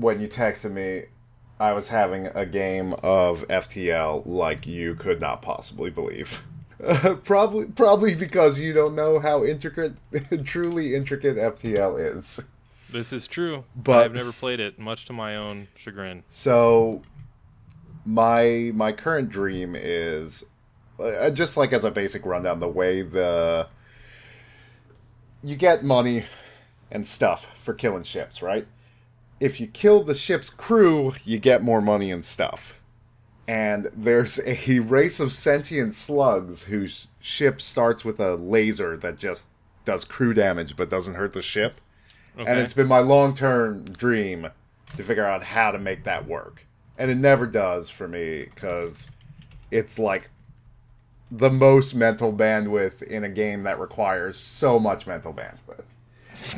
when you texted me, I was having a game of FTL like you could not possibly believe. probably, probably because you don't know how intricate, truly intricate FTL is. This is true, But- but I've never played it, much to my own chagrin. So, my my current dream is uh, just like as a basic rundown, the way the you get money and stuff for killing ships, right? If you kill the ship's crew, you get more money and stuff. And there's a race of sentient slugs whose ship starts with a laser that just does crew damage but doesn't hurt the ship. And it's been my long term dream to figure out how to make that work. And it never does for me because it's like the most mental bandwidth in a game that requires so much mental bandwidth.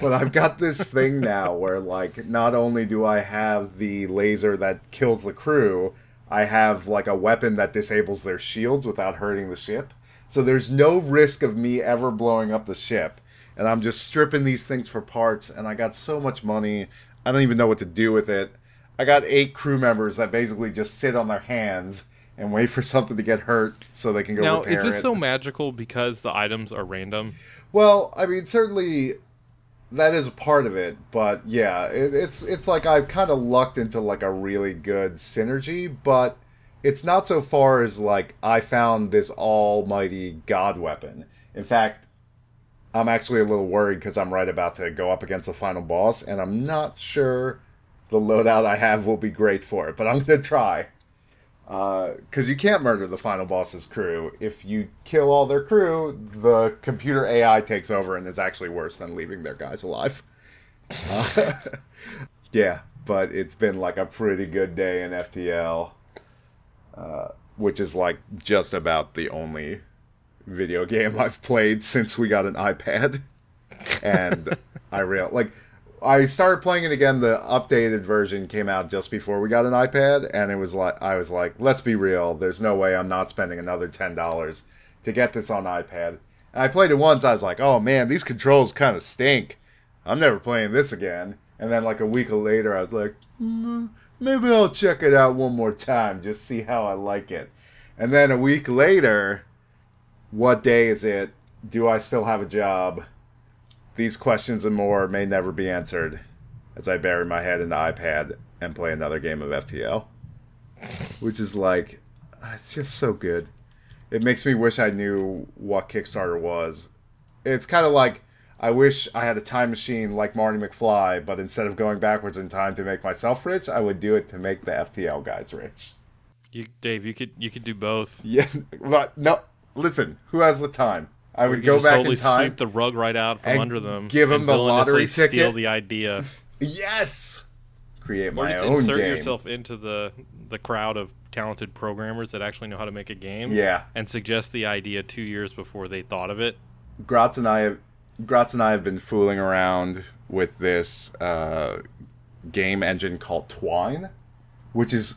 But I've got this thing now where, like, not only do I have the laser that kills the crew, I have, like, a weapon that disables their shields without hurting the ship. So there's no risk of me ever blowing up the ship. And I'm just stripping these things for parts, and I got so much money, I don't even know what to do with it. I got eight crew members that basically just sit on their hands and wait for something to get hurt so they can go now, is this it. so magical because the items are random? Well, I mean, certainly that is a part of it, but yeah, it, it's it's like I've kind of lucked into like a really good synergy, but it's not so far as like I found this almighty god weapon. In fact, I'm actually a little worried because I'm right about to go up against the final boss, and I'm not sure the loadout I have will be great for it, but I'm gonna try. Because you can't murder the final boss's crew. If you kill all their crew, the computer AI takes over and is actually worse than leaving their guys alive. Uh, yeah, but it's been like a pretty good day in FTL, uh, which is like just about the only video game I've played since we got an iPad. And I real like I started playing it again. The updated version came out just before we got an iPad, and it was like I was like, let's be real. There's no way I'm not spending another ten dollars to get this on iPad. And I played it once. I was like, oh man, these controls kind of stink. I'm never playing this again. And then like a week later, I was like, "Mm, maybe I'll check it out one more time, just see how I like it. And then a week later, what day is it? Do I still have a job? These questions and more may never be answered as I bury my head in the iPad and play another game of FTL. Which is like, uh, it's just so good. It makes me wish I knew what Kickstarter was. It's kind of like I wish I had a time machine like Marty McFly, but instead of going backwards in time to make myself rich, I would do it to make the FTL guys rich. You, Dave, you could you could do both. Yeah, but no, listen, who has the time? I would go back totally in time. sweep the rug right out from under them. give them the lottery Steal ticket. the idea, Yes, create my own insert game. yourself into the the crowd of talented programmers that actually know how to make a game. Yeah. and suggest the idea two years before they thought of it. Gratz and I have Gratz and I have been fooling around with this uh, game engine called Twine, which is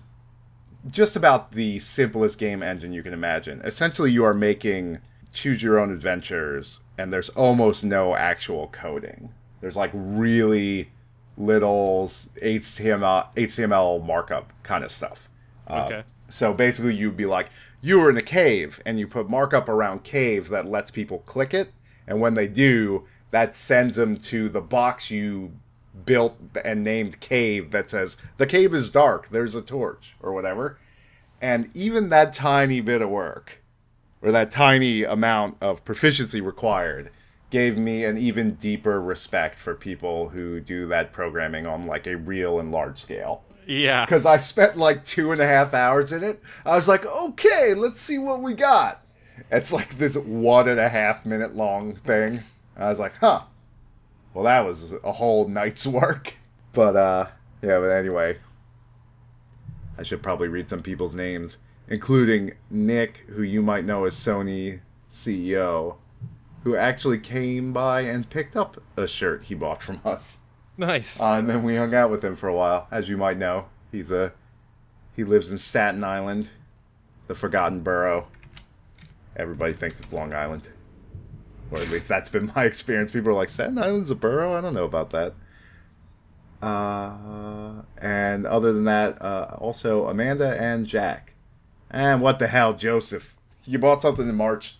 just about the simplest game engine you can imagine. Essentially, you are making choose your own adventures, and there's almost no actual coding. There's like really little HTML HTML markup kind of stuff. Uh, Okay. So basically, you'd be like, you were in a cave, and you put markup around cave that lets people click it, and when they do, that sends them to the box you built and named cave that says the cave is dark. There's a torch or whatever, and even that tiny bit of work, or that tiny amount of proficiency required, gave me an even deeper respect for people who do that programming on like a real and large scale Yeah, because I spent like two and a half hours in it. I was like, okay, let's see what we got. It's like this one and a half minute long thing. I was like, huh. Well, that was a whole night's work. But, uh, yeah, but anyway. I should probably read some people's names, including Nick, who you might know as Sony CEO, who actually came by and picked up a shirt he bought from us. nice. Uh, and then we hung out with him for a while, as you might know. He's a he lives in Staten Island, the forgotten borough. Everybody thinks it's Long Island, or at least that's been my experience. People are like, Staten Island's a borough. I don't know about that. Uh, And other than that, uh, also Amanda and Jack. And what the hell, Joseph? You bought something in March.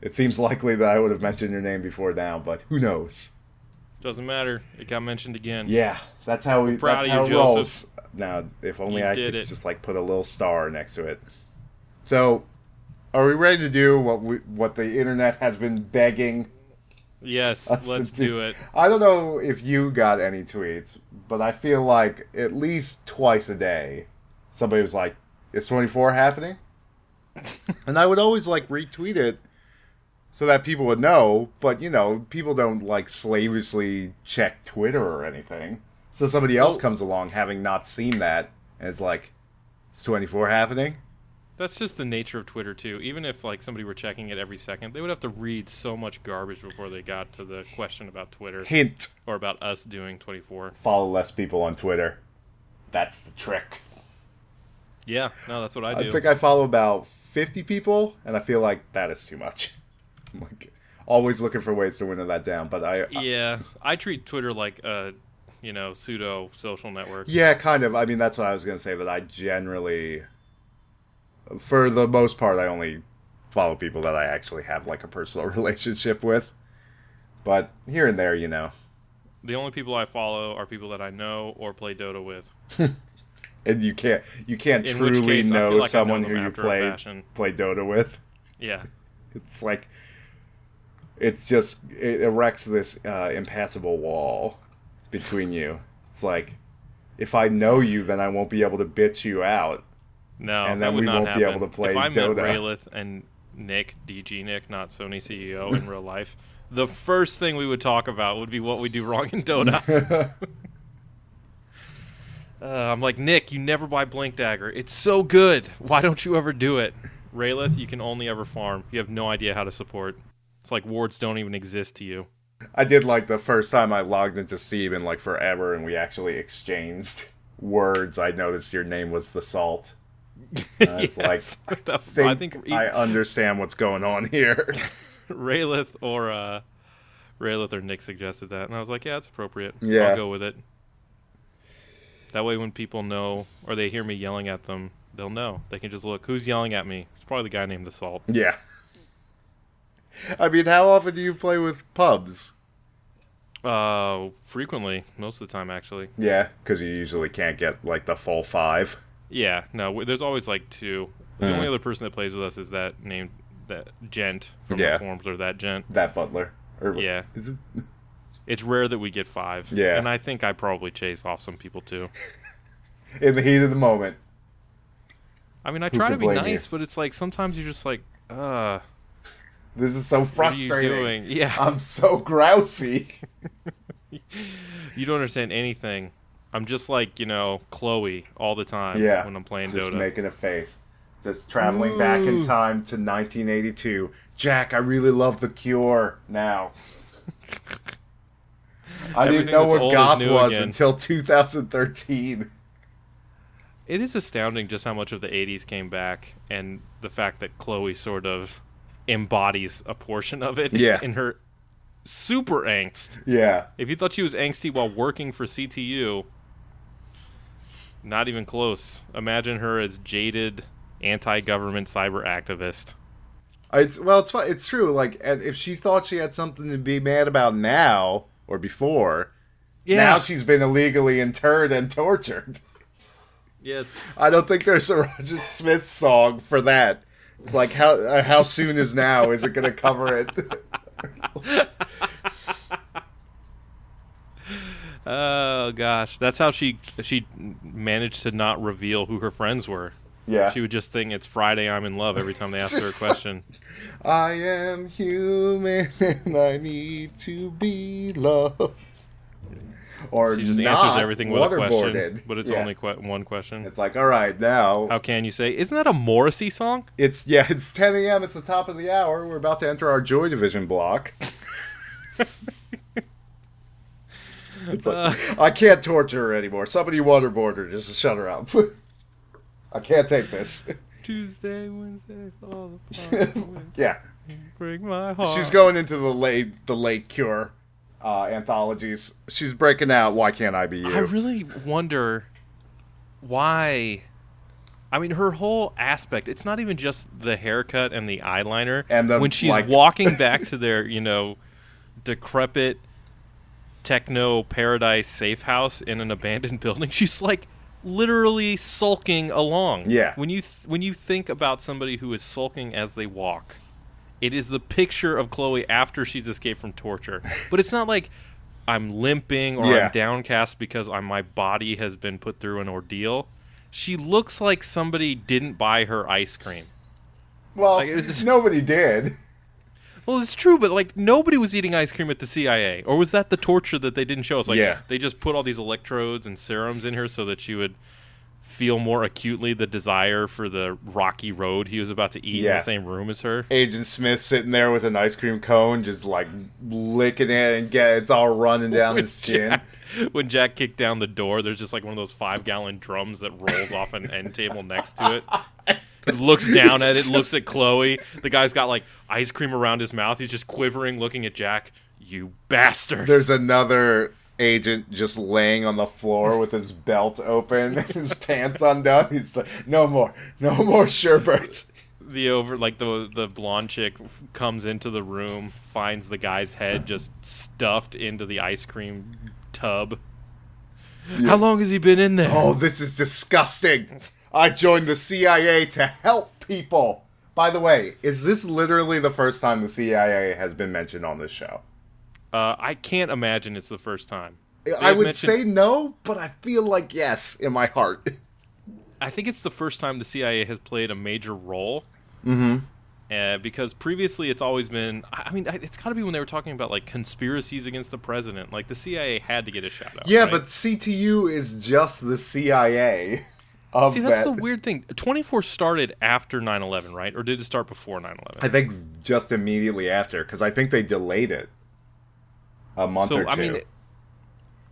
It seems likely that I would have mentioned your name before now, but who knows? Doesn't matter. It got mentioned again. Yeah, that's how we. proud that's of how you, it rolls. Joseph. Now, if only You I could it. just like put a little star next to it. So, are we ready to do what we what the internet has been begging? Yes, let's do it. I don't know if you got any tweets, but I feel like at least twice a day, somebody was like, "Is 24 happening?" and I would always like retweet it so that people would know. But you know, people don't like slavishly check Twitter or anything. So somebody else Well- comes along having not seen that and is like, "Is 24 happening?" That's just the nature of Twitter too. Even if like somebody were checking it every second, they would have to read so much garbage before they got to the question about Twitter Hint: or about us doing 24. follow less people on Twitter. That's the trick. Yeah, no, that's what I do. I think I follow about 50 people, and I feel like that is too much. I'm like always looking for ways to winnow that down, but I, I- yeah, I treat Twitter like a, you know, pseudo social network. yeah, kind of. I mean, that's what I was gonna say. That I generally, for the most part, I only follow people that I actually have like a personal relationship with. But here and there, you know, The only people I follow are people that I know or play Dota with. and you can't you can't In truly case, know like I know someone who you play play Dota with. Yeah, It's like it's just it erects this uh, impassable wall between you. It's like if I know you, then I won't be able to bitch you out. no, And that then would we not won't be happen. able to play If I met Dota. Raylith and Nick, DG Nick, not Sony CEO in real life, the first thing we would talk about would be what we do wrong in Dota. Uh, I'm like, Nick, you never buy Blink Dagger. It's so good. Why don't you ever do it? Raylith, you can only ever farm. You have no idea how to support. It's like wards don't even exist to you. I did like the first time I logged into Steam in like forever, and we actually exchanged words. I noticed your name was the Salt. I was like, Yes. That- Think I think I understand what's going on here. Raylith or uh, Raylith or Nick suggested that, and I was like, yeah, it's appropriate. Yeah. I'll go with it. That way, when people know or they hear me yelling at them, they'll know. They can just look. Who's yelling at me? It's probably the guy named the Salt. yeah. I mean, how often do you play with pubs? Uh, frequently, most of the time, actually. Yeah, because you usually can't get like the full five. Yeah, no, w- there's always like two. The Mhm. only other person that plays with us is that named that gent from Yeah. the forums or that gent. That butler. Or, Yeah. Is it? It's rare that we get five. Yeah. and I think I probably chase off some people too. In the heat of the moment. I mean, I Who try to be nice, you? but it's like sometimes you're just like, uh, This is so what are frustrating. you doing? Yeah, I'm so grousy. you don't understand anything. I'm just like you know Chloe all the time. Yeah. when I'm playing Just Dota. making a face. Just traveling back in time to 1982. Jack, I really love The Cure now. I didn't know what goth was again. until 2013. It is astounding just how much of the 80s came back and the fact that Chloe sort of embodies a portion of it Yeah. in her super angst. Yeah. If you thought she was angsty while working for CTU, not even close. Imagine her as jaded anti-government cyber activist. It's well, it's it's true. Like, and if she thought she had something to be mad about now or before, now she's been illegally interred and tortured. yes. I don't think there's a Roger Smith song for that. It's like how uh, how soon is now? Is it going to cover it? Oh gosh, that's how she she managed to not reveal who her friends were. Yeah. She would just think it's Friday, I'm in love every time they asked her a question. I am human and I need to be loved. Or She just answers everything with a question, but it's Yeah. only que- one question. It's like, all right, now How can you say? Isn't that a Morrissey song? it's yeah, it's 10 a.m. It's the top of the hour. We're about to enter our Joy Division block. it's like, uh. I can't torture her anymore. Somebody waterboard her just to shut her up. I can't take this. Tuesday, Wednesday, fall apart, yeah, break my heart. she's going into the late the late cure uh, anthologies. She's breaking out. Why can't I be you? I really wonder why? I mean, her whole aspect. It's not even just the haircut and the eyeliner. And the, when she's like- walking back to their, you know, decrepit techno paradise safe house in an abandoned building, she's like literally sulking along. Yeah. When you th- when you think about somebody who is sulking as they walk, it is the picture of Chloe after she's escaped from torture. But it's not like I'm limping or Yeah. I'm downcast because I'm, my body has been put through an ordeal. She looks like somebody didn't buy her ice cream. Well, Like, just- nobody did. Well, it's true, but like nobody was eating ice cream at the CIA, or was that the torture that they didn't show us? Like, Yeah. they just put all these electrodes and serums in her so that she would feel more acutely the desire for the rocky road he was about to eat in the same room as her. Agent Smith sitting there with an ice cream cone, just like licking it and get it's all running down his chin. Jack, when Jack kicked down the door, there's just like one of those five gallon drums that rolls off an end table next to it. Looks down at it, looks at Chloe. The guy's got like ice cream around his mouth. He's just quivering, looking at Jack. You bastard. There's another agent just laying on the floor with his belt open, his pants undone. He's like, "No more, no more sherbet." the over like the the blonde chick comes into the room, finds the guy's head just stuffed into the ice cream tub. How long has he been in there? Oh, this is disgusting. I joined the CIA to help people. By the way, is this literally the first time the CIA has been mentioned on this show? Uh, I can't imagine it's the first time. I They've would mentioned- say no, but I feel like yes in my heart. I think it's the first time the CIA has played a major role. Mm-hmm. Uh, because previously it's always been. I I mean, it's got to be when they were talking about like conspiracies against the president. Like the CIA had to get a shout out. Yeah, right? but CTU is just the CIA. Of see, that's that. the weird thing. Twenty four started after 9-11, right? Or did it start before 9-11? I think just immediately after, because I think they delayed it a month so or two. I mean,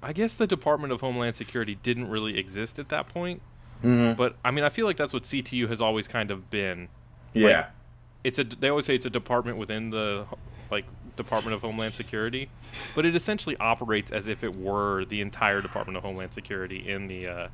I guess the Department of Homeland Security didn't really exist at that point. Mhm. But I mean, I feel like that's what CTU has always kind of been. yeah, It's a they always say it's a department within the like Department of Homeland Security, but it essentially operates as if it were the entire Department of Homeland Security in the uh,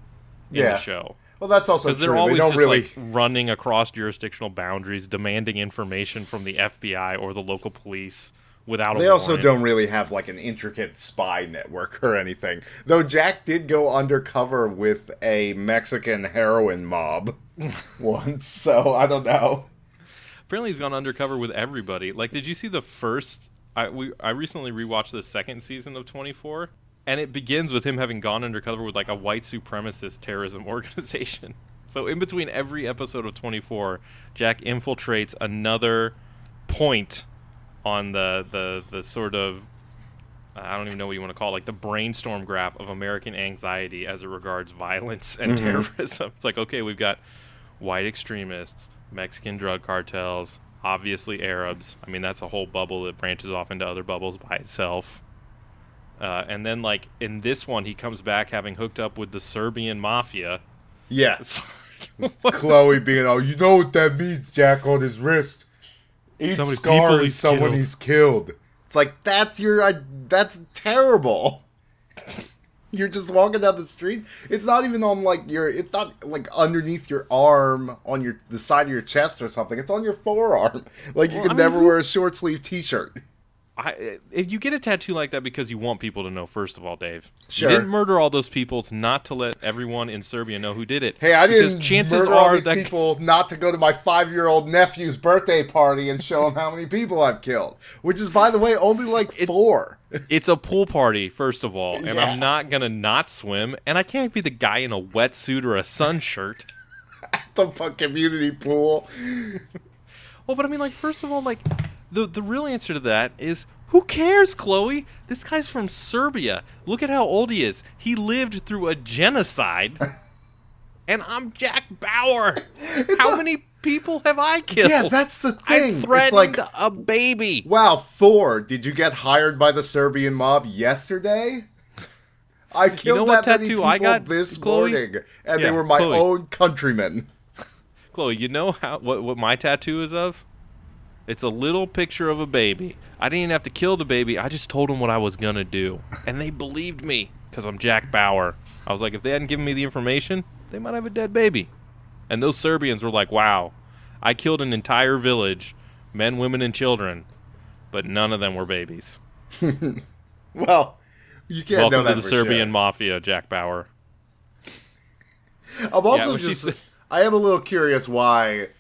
in Yeah. the show. Well, that's also Because true. they're They always don't just really. like running across jurisdictional boundaries, demanding information from the FBI or the local police without a They also don't really have like an intricate spy network or anything. Though Jack did go undercover with a Mexican heroin mob once, so I don't know. Apparently, he's gone undercover with everybody. Like, did you see the first? I we I recently rewatched the second season of Twenty Four, and it begins with him having gone undercover with like a white supremacist terrorism organization. So in between every episode of Twenty Four, Jack infiltrates another point on the the the sort of I don't even know what you want to call it, like the brainstorm graph of American anxiety as it regards violence and mm-hmm. terrorism. It's like, okay, we've got white extremists, Mexican drug cartels, obviously Arabs. I mean, that's a whole bubble that branches off into other bubbles by itself. Uh, and then, like in this one, he comes back having hooked up with the Serbian mafia. Yeah, It's like, Chloe being, oh, you know what that means, Jack, on his wrist. Each So scar is someone killed. he's killed. It's like that's your, I, that's terrible. You're just walking down the street. It's not even on like your. It's not like underneath your arm on your the side of your chest or something. It's on your forearm. Like you Well, could I mean, never who- wear a short sleeve T-shirt. I, if you get a tattoo like that because you want people to know, first of all, Dave, Sure. you didn't murder all those people it's not to let everyone in Serbia know who did it. Hey, I didn't chances murder all these that people not to go to my five-year-old nephew's birthday party and show him how many people I've killed. Which is, by the way, only like four. it's a pool party, first of all, and Yeah. I'm not gonna not swim, and I can't be the guy in a wetsuit or a sun shirt. at the fuck community pool. Well, but I mean, like, first of all, like, the the real answer to that is who cares, Chloe? This guy's from Serbia. Look at how old he is. He lived through a genocide, and I'm Jack Bauer. how many people have I killed? Yeah, that's the I thing. It's threatened like, a baby. wow, four. Did you get hired by the Serbian mob yesterday? I killed know what that many tattoo I people got, this Chloe? morning, and Yeah, they were my Chloe. own countrymen. Chloe, you know how what what my tattoo is of? It's a little picture of a baby. I didn't even have to kill the baby. I just told them what I was gonna do, and they believed me because I'm Jack Bauer. I was like, if they hadn't given me the information, they might have a dead baby. And those Serbians were like, wow, I killed an entire village, men, women, and children, but none of them were babies. Well, you can't Welcome know that to the Serbian sure. mafia, Jack Bauer. I'm also she just, I am a little curious why,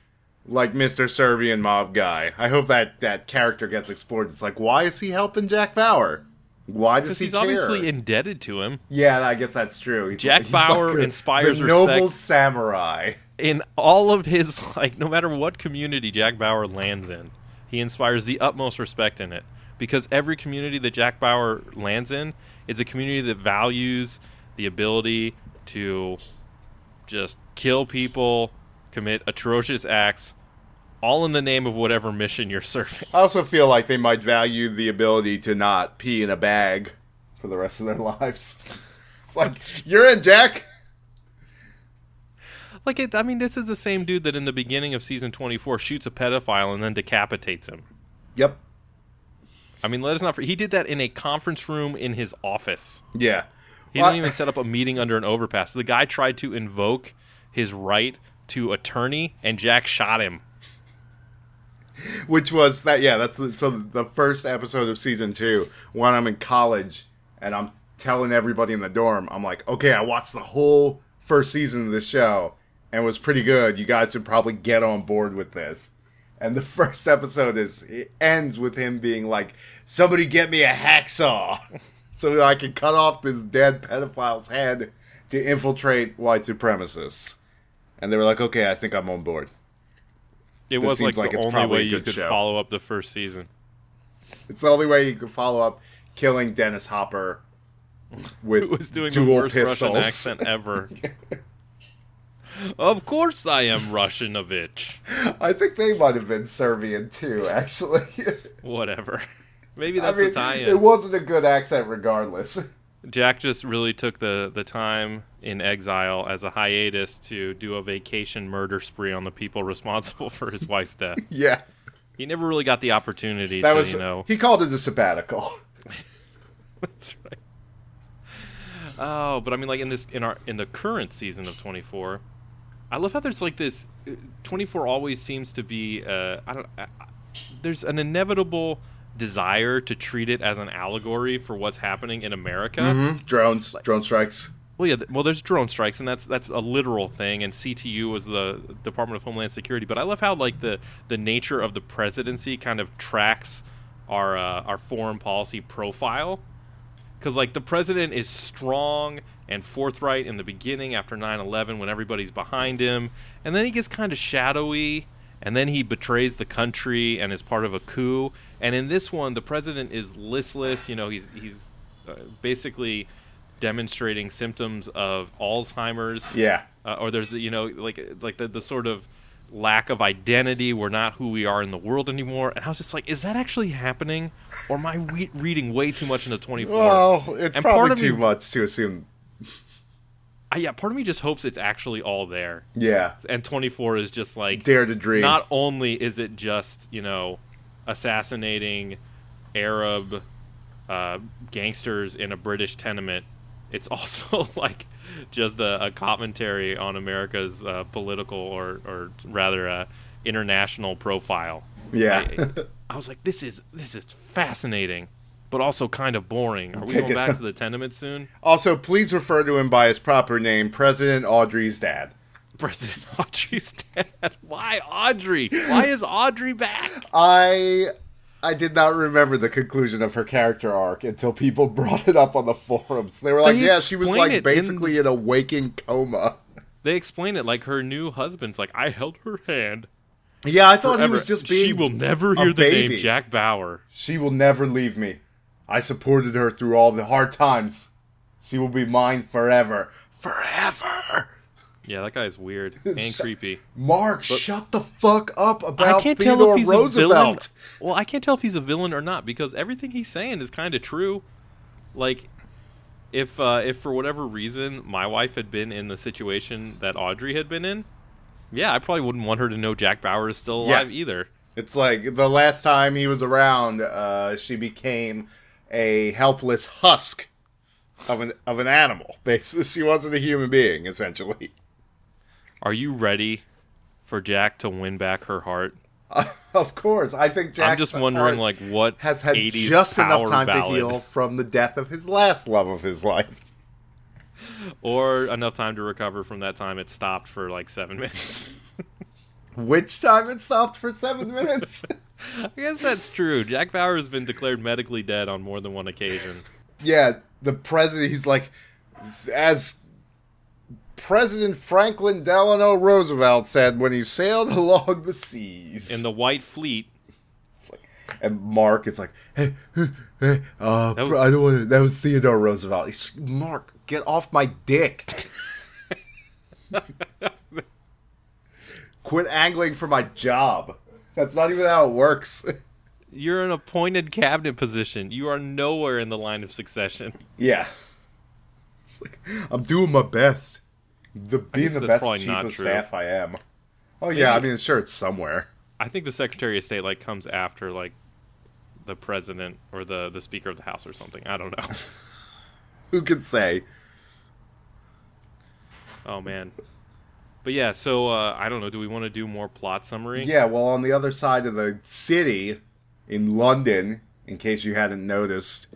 like Mr. Serbian mob guy. I hope that that character gets explored. It's like, why is he helping Jack Bauer? Why does he he's care? obviously indebted to him. yeah, I guess that's true. He's, Jack he's Bauer like a- inspires the noble respect. samurai. in all of his like no matter what community Jack Bauer lands in, he inspires the utmost respect in it because every community that Jack Bauer lands in is a community that values the ability to just kill people, commit atrocious acts all in the name of whatever mission you're serving. I also feel like they might value the ability to not pee in a bag for the rest of their lives. It's like you're in, Jack. Like it, I mean this is the same dude that in the beginning of season 24 shoots a pedophile and then decapitates him. Yep. I mean, let us not. For- he did that in a conference room in his office. Yeah. He Well, didn't even set up a meeting under an overpass. The guy tried to invoke his right to attorney, and Jack shot him. which was that yeah that's the, so the first episode of season two when i'm in college and i'm telling everybody in the dorm i'm like okay i watched the whole first season of this show and was pretty good. You guys should probably get on board with this. And the first episode is it ends with him being like somebody get me a hacksaw so i can cut off this dead pedophile's head to infiltrate white supremacists. And they were like okay i think i'm on board It This was like, like the only way you could show. follow up the first season. It's the only way you could follow up killing Dennis Hopper with was doing dual the worst pistols. Russian accent ever? of course, I am Russianovich. I think they might have been Serbian too, actually. Whatever. Maybe I that's mean, the tie-in. it wasn't a good accent regardless. Jack just really took the, the time in exile as a hiatus to do a vacation murder spree on the people responsible for his wife's death. yeah, He never really got the opportunity that to, was. you know. He called it a sabbatical. That's right. Oh, but I mean, like in this in our in the current season of 24, I love how there's like this. uh, 24 always seems to be. Uh, I don't. I, I- there's an inevitable desire to treat it as an allegory for what's happening in America. Mhm. Drones, drone strikes. Well, yeah. Well, there's drone strikes, and that's that's a literal thing. And CTU was the Department of Homeland Security. But I love how like the the nature of the presidency kind of tracks our uh, our foreign policy profile. Because like the president is strong and forthright in the beginning after 9/11 when everybody's behind him, and then he gets kind of shadowy, and then he betrays the country and is part of a coup. And in this one, the president is listless. You know, he's he's uh, basically demonstrating symptoms of Alzheimer's. Yeah, Uh, or there's you know like like the, the sort of lack of identity. We're not who we are in the world anymore. And I was just like, is that actually happening, or am I re- reading way too much into 24? well, it's And probably too me- much to assume. I, yeah, part of me just hopes it's actually all there. Yeah, And 24 is just like dare to dream. not only is it just you know assassinating Arab uh, gangsters in a British tenement, it's also like just a, a commentary on America's uh, political or or rather uh, international profile. yeah, I, I was like, this is this is fascinating, but also kind of boring. Are we going back to the tenement soon? also, please refer to him by his proper name, President Audrey's dad. President Audrey's dad. Why Audrey? Why is Audrey back? I I did not remember the conclusion of her character arc until people brought it up on the forums. They were like, They "Yeah, she was like it in- basically in a waking coma." They explain it like her new husband's like, I held her hand. Yeah, I thought forever. he was just being. She will never hear the baby. name Jack Bauer. She will never leave me. I supported her through all the hard times. She will be mine forever, forever. Yeah, that guy's weird and creepy. Mark, shut the fuck up about I can't Theodore tell if he's Roosevelt. a villain. Well, I can't tell if he's a villain or not because everything he's saying is kind of true. Like, if uh, if for whatever reason my wife had been in the situation that Audrey had been in, yeah, I probably wouldn't want her to know Jack Bauer is still Yeah. alive either. It's like the last time he was around, uh, she became a helpless husk of an of an animal. Basically, she wasn't a human being. Essentially, Are you ready for Jack to win back her heart? of course, I think Jack. I'm just wondering, like, what has had 80s just enough time to heal from the death of his last love of his life. or enough time to recover from that time it stopped for like seven minutes. Which time it stopped for seven minutes. I guess that's true. Jack Bauer has been declared medically dead on more than one occasion. yeah, the president. He's like, as President Franklin Delano Roosevelt said when he sailed along the seas. In the White Fleet, and Mark is like, "Hey, hey uh, was- I don't want to." That was Theodore Roosevelt. He's, Mark, get off my dick. Quit angling for my job. That's not even how it works. you're in a appointed cabinet position. You are nowhere in the line of succession. yeah, It's like, I'm doing my best. The being the best not staff I am. Oh yeah, I mean, sure, it's somewhere. I think the Secretary of State like comes after like the president or the the Speaker of the House or something. I don't know. Who can say? oh man. But yeah, so uh, I don't know. Do we want to do more plot summary? Yeah, well, on the other side of the city, in London, in case you hadn't noticed,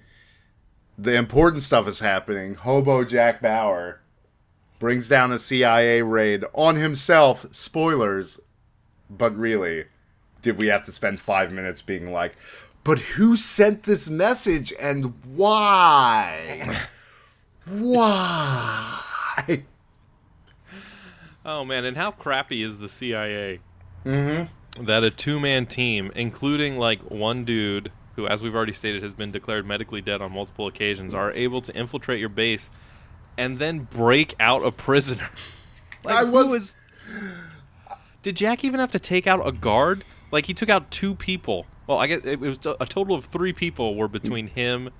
the important stuff is happening. Hobo Jack Bauer brings down a CIA raid on himself. Spoilers, but really, did we have to spend five minutes being like, but who sent this message and why? why? Oh man, and how crappy is the CIA? Mm-hmm. that a two man team, including like one dude who, as we've already stated, has been declared medically dead on multiple occasions, are able to infiltrate your base and then break out a prisoner. like, I who was- is- Did Jack even have to take out a guard? Like he took out two people. Well, I guess it was a total of three people were between him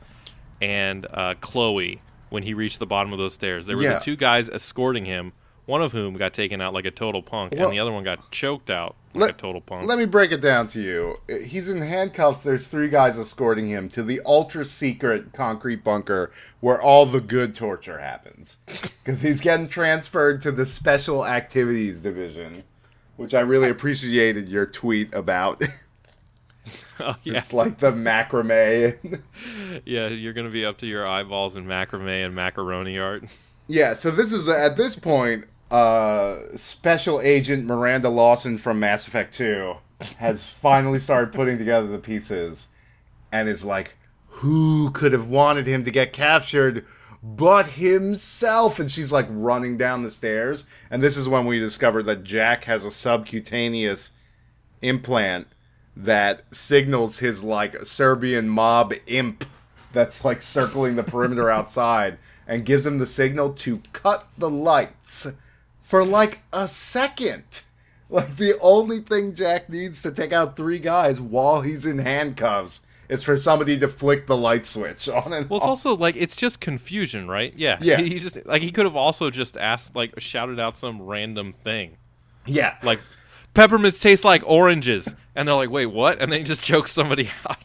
and uh, Chloe when he reached the bottom of those stairs. There were Yeah. the two guys escorting him. One of whom got taken out like a total punk, Well- and the other one got choked out like Let- total punk. Let me break it down to you. He's in handcuffs. There's three guys escorting him to the ultra secret concrete bunker where all the good torture happens. Because he's getting transferred to the special activities division, which I really appreciated your tweet about. oh, yeah. It's like the macrame. Yeah, you're gonna be up to your eyeballs in macrame and macaroni art. Yeah, so this is at this point, uh, Special Agent Miranda Lawson from Mass Effect 2 has finally started putting together the pieces and is like, who could have wanted him to get captured but himself? And she's like running down the stairs. And this is when we discover that Jack has a subcutaneous implant that signals his like Serbian mob imp that's like circling the perimeter outside and gives him the signal to cut the lights for like a second. Like the only thing Jack needs to take out three guys while he's in handcuffs is for somebody to flick the light switch on and Well, it's off. also like it's just confusion, right? Yeah, Yeah. He, he just like he could have also just asked, like, shouted out some random thing, yeah, like peppermints taste like oranges, and they're like, wait, what? And then he just chokes somebody out.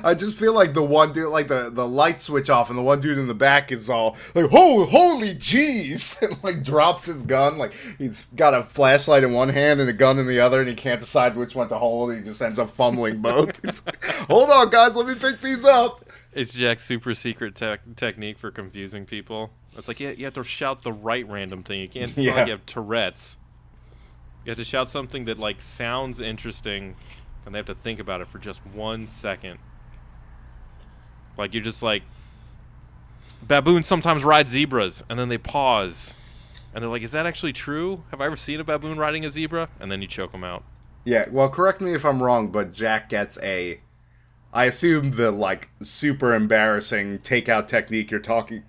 I just feel like the one dude, like the the light switch off, and the one dude in the back is all like, "Oh, holy jeez!" and like drops his gun. Like he's got a flashlight in one hand and a gun in the other, and he can't decide which one to hold. And he just ends up fumbling both. Like, Hold on, guys, let me pick these up. It's Jack's super secret tech technique for confusing people. It's like yeah, you have to shout the right random thing. You can't. Yeah. like you have Tourette's. You have to shout something that like sounds interesting, and they have to think about it for just one second. Like you're just like, baboons sometimes ride zebras, and then they pause, and they're like, "Is that actually true? Have I ever seen a baboon riding a zebra?" And then you choke them out. Yeah, well, correct me if I'm wrong, but Jack gets a. I assume the like super embarrassing takeout technique you're talking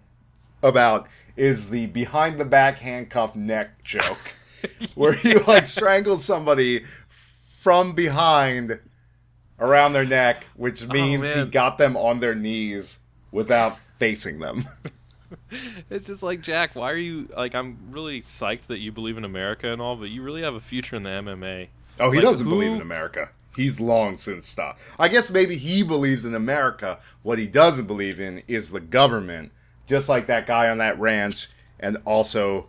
about is the behind the back handcuff neck joke, where you like strangle somebody from behind around their neck, which oh, means he got them on their knees without facing them. It's just like Jack. Why are you like? I'm really psyched that you believe in America and all, but you really have a future in the MMA. Oh, he Like, doesn't who- believe in America. He's long since stopped. I guess maybe he believes in America. What he doesn't believe in is the government just like that guy on that ranch, and also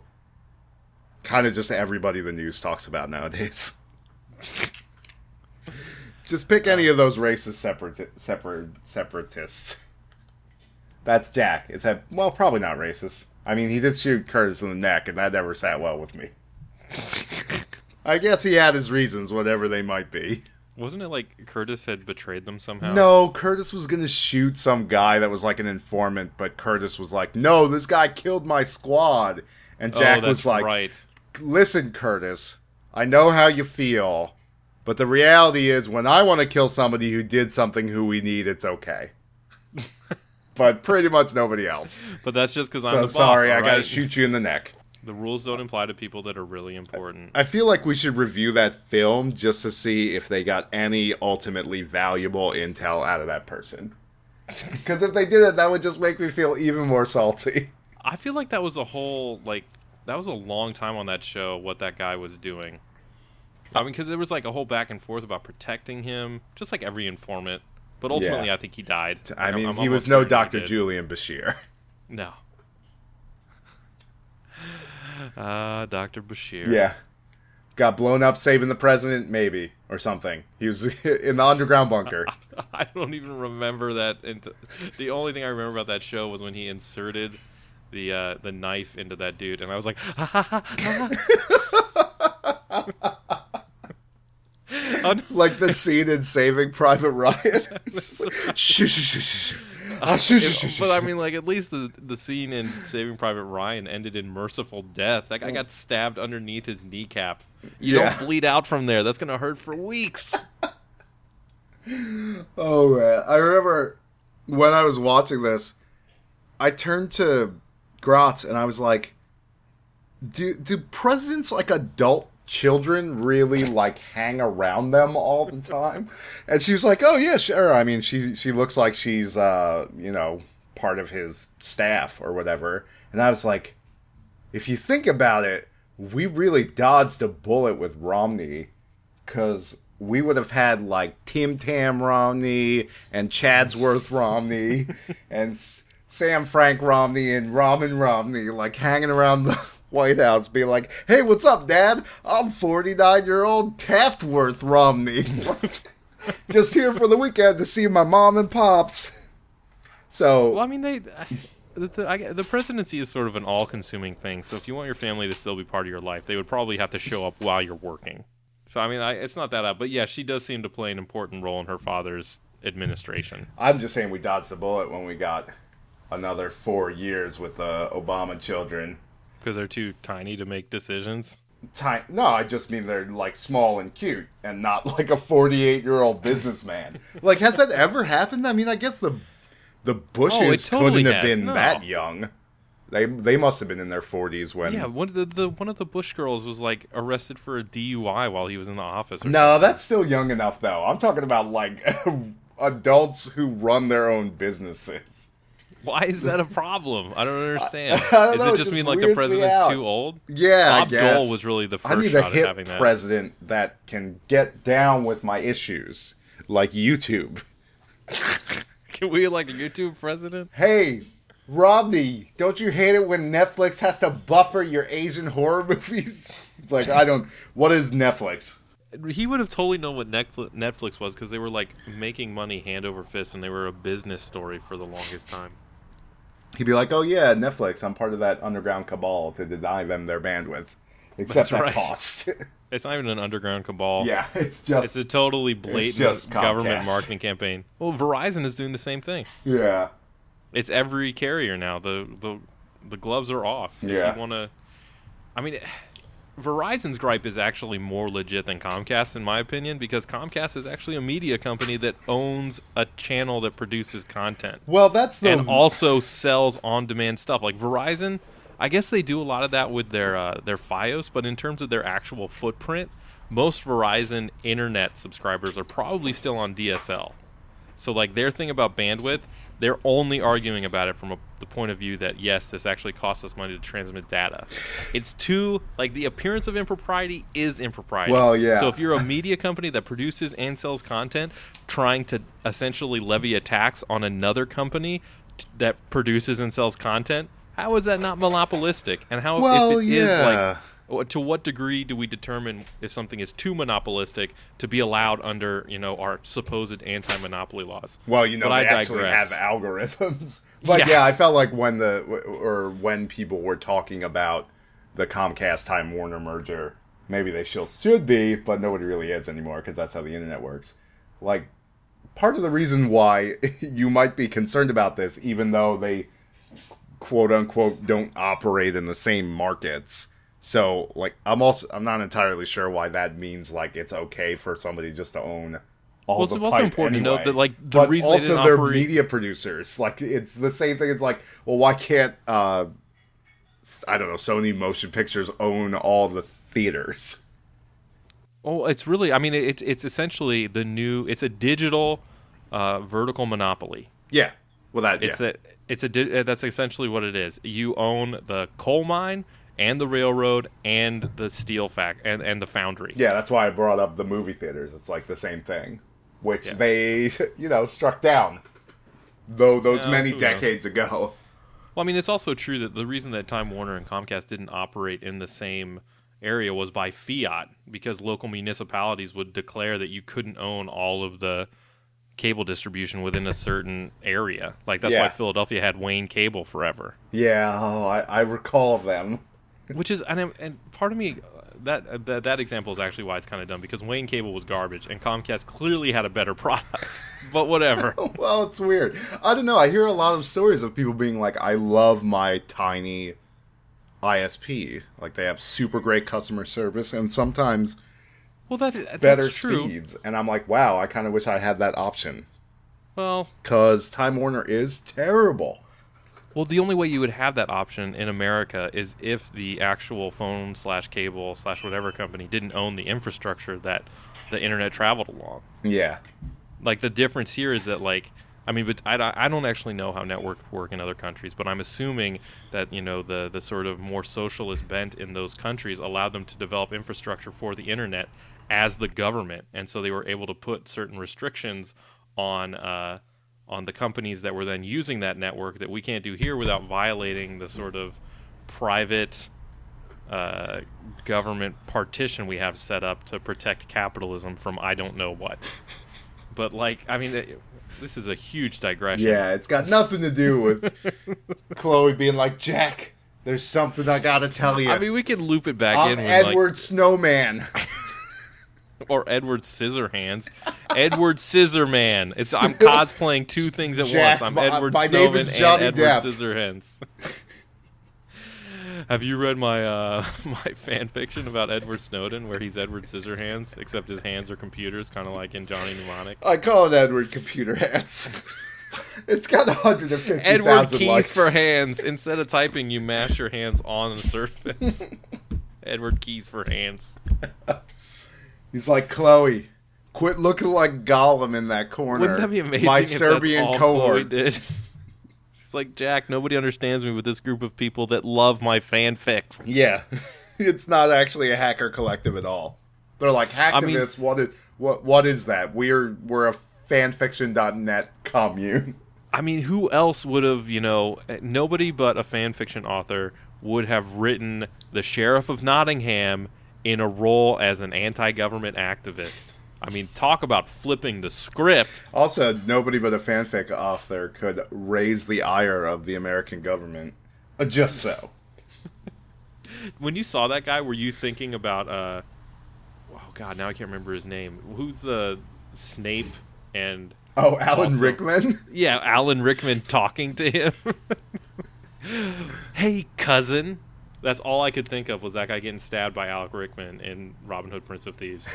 kind of just everybody the news talks about nowadays. just pick any of those racist separate, separate, separatists. That's Jack. Is that well? Probably not racist. I mean, he did shoot Curtis in the neck, and that never sat well with me. I guess he had his reasons, whatever they might be. Wasn't it like Curtis had betrayed them somehow? No, Curtis was gonna shoot some guy that was like an informant, but Curtis was like, "No, this guy killed my squad," and oh, Jack oh, that's was like, right. "Listen, Curtis, I know how you feel, but the reality is, when I want to kill somebody who did something who we need, it's okay." but pretty much nobody else. But that's just because I'm So the boss. sorry, I all gotta shoot you in the neck. The rules don't apply to people that are really important. I feel like we should review that film just to see if they got any ultimately valuable intel out of that person. Because if they did it, that would just make me feel even more salty. I feel like that was a whole like that was a long time on that show. What that guy was doing. I mean, because there was like a whole back and forth about protecting him, just like every informant. But ultimately, Yeah. I think he died. I I'm- mean, I'm he was no Dr. Julian Bashir. No. Uh, Dr. Bashir. Yeah. Got blown up saving the president, maybe, or something. He was in the underground bunker. I don't even remember that. Into, the only thing I remember about that show was when he inserted the uh, the knife into that dude, and I was like, Un- like the scene in Saving Private Ryan. It's like, uh, shh, shh, shh, but I mean, like at least the the scene in Saving Private Ryan ended in merciful death. That guy mm. got stabbed underneath his kneecap. You Yeah. don't bleed out from there. That's gonna hurt for weeks. Oh man, I remember when I was watching this, I turned to Gratz and I was like, "Do do presidents like adult children really like hang around them all the time?" And she was like, "Oh yeah, sure. I mean, she she looks like she's uh you know part of his staff or whatever." And I was like, "If you think about it, we really dodged a bullet with Romney." because we would have had like Tim Tam Romney and Chadsworth Romney and Sam Frank Romney and Ramen Romney like hanging around the White House, being like, "Hey, what's up, Dad? I'm 49 year old Taftworth Romney, just here for the weekend to see my mom and pops." So Well, I mean, they. The, the, I, the presidency is sort of an all-consuming thing. So if you want your family to still be part of your life, they would probably have to show up while you're working. So I mean, I, it's not that out, but yeah, she does seem to play an important role in her father's administration. I'm just saying we dodged the bullet when we got another four years with the Obama children. Because they're too tiny to make decisions. No, I just mean they're like small and cute, and not like a 48 year old businessman. like, has that ever happened? I mean, I guess the the Bushes Oh, totally couldn't have been No. that young. They they must have been in their 40s when. Yeah, one of the, the one of the Bush girls was like arrested for a DUI while he was in the office. Or No, that's still young enough though. I'm talking about like adults who run their own businesses. Why is that a problem? I don't understand. I don't is know, it just mean like the president's too old? Yeah, Bob I guess. Dole was really the I first need a hip having that. president that can get down with my issues, like YouTube. Can we like a YouTube president? Hey, Romney, don't you hate it when Netflix has to buffer your Asian horror movies? It's like I don't. What is Netflix? He would have totally known what Netflix was because they were like making money hand over fist, and they were a business story for the longest time. He'd be like, "Oh yeah, Netflix. I'm part of that underground cabal to deny them their bandwidth, except That's at right. cost." It's not even an underground cabal. yeah, it's just It's a totally blatant just government marketing campaign. Well, Verizon is doing the same thing. yeah. It's every carrier now. The the the gloves are off. Yeah. If you want to, I mean, Verizon's gripe is actually more legit than Comcast, in my opinion, because Comcast is actually a media company that owns a channel that produces content Well, that's the and also sells on-demand stuff. Like Verizon, I guess they do a lot of that with their uh, their FiOS, but in terms of their actual footprint, most Verizon internet subscribers are probably still on DSL. So like their thing about bandwidth, they're only arguing about it from a, the point of view that yes, this actually costs us money to transmit data. It's too like the appearance of impropriety is impropriety. Well, yeah. So if you're a media company that produces and sells content, trying to essentially levy a tax on another company t- that produces and sells content. How is that not monopolistic? And how Well, if it is yeah. like to what degree do we determine if something is too monopolistic to be allowed under you know our supposed anti-monopoly laws? Well, you know, But they I actually digress. have algorithms. But Yeah. yeah. I felt like when the or when people were talking about the Comcast Time Warner merger, maybe they still should be, but nobody really is anymore because that's how the internet works. Like part of the reason why you might be concerned about this, even though they quote unquote don't operate in the same markets. So like I'm also I'm not entirely sure why that means like it's okay for somebody just to own all Well, it's also important to note that, like, the but reason they also didn't they're operate- media producers. Like it's the same thing. It's like, well, why can't uh, I don't know Sony Motion Pictures own all the theaters? Oh, it's really. I mean, it's it's essentially the new. It's a digital uh, vertical monopoly. Yeah, well that It's yeah. a. It's a. di- uh, That's essentially what it is. You own the coal mine and the railroad and the steel fac and and the foundry. yeah, that's why I brought up the movie theaters. It's like the same thing, which Yeah. they you know struck down, though those Yeah, many who knows? decades ago. Well, I mean, it's also true that the reason that Time Warner and Comcast didn't operate in the same area was by fiat because local municipalities would declare that you couldn't own all of the cable distribution within a certain area. Like that's why Philadelphia had Wayne Cable forever. Yeah, oh, I, I recall them. Which is and, and part of me that uh, that that example is actually why it's kind of dumb because Wayne Cable was garbage and Comcast clearly had a better product. but whatever. well, it's weird. I don't know. I hear a lot of stories of people being like, "I love my tiny ISP. Like they have super great customer service and sometimes Well, that that's better speeds." And I'm like, "Wow, I kind of wish I had that option." Well, Cuz Time Warner is terrible. Well, the only way you would have that option in America is if the actual phone slash cable slash whatever company didn't own the infrastructure that the internet traveled along. Yeah. Like the difference here is that like I mean, but I, don't- I don't actually know how networks work in other countries, but I'm assuming that you know the the sort of more socialist bent in those countries allowed them to develop infrastructure for the internet as the government, and so they were able to put certain restrictions on uh, on the companies that were then using that network that we can't do here without violating the sort of private uh, government partition we have set up to protect capitalism from I don't know what. But like, I mean, it, this is a huge digression. Yeah, it's got nothing to do with Chloe being like, "Jack, there's something I got to tell you." I mean, we could loop it back I'm in Edward Snowman. or Edward Scissorhands, Edward Scissorman. It's I'm cosplaying two things at Jack, once. I'm my- Edward my Snowman is and Johnny Edward Depp. Scissorhands. Have you read my uh, my fan fiction about Edward Snowden, where he's Edward Scissorhands, except his hands are computers, kind of like in Johnny Mnemonic? I call it Edward Computer Hands. it's got 150,000 Edward keys likes. for hands. Instead of typing, you mash your hands on the surface. Edward keys for hands. He's like, Chloe, quit looking like Gollum in that corner. Wouldn't that be amazing? My if Serbian that's all Chloe cohort. did. She's like Jack. Nobody understands me with this group of people that love my fanfics. Yeah. it's not actually a hacker collective at all. They're like I mean- what is what what is that? We're we're a fanfiction.net commune. I mean, who else would have? You know, nobody but a fanfiction author would have written the sheriff of Nottingham in a role as an anti-government activist. I mean, talk about flipping the script. Also, nobody but a fanfic author could raise the ire of the American government. Uh, just so. when you saw that guy, were you thinking about uh oh god, now I can't remember his name. Who's the Snape and Oh, Alan Also- Rickman? yeah, Alan Rickman talking to him. hey, cousin. That's all I could think of was that guy getting stabbed by Alec Rickman in Robin Hood Prince of Thieves.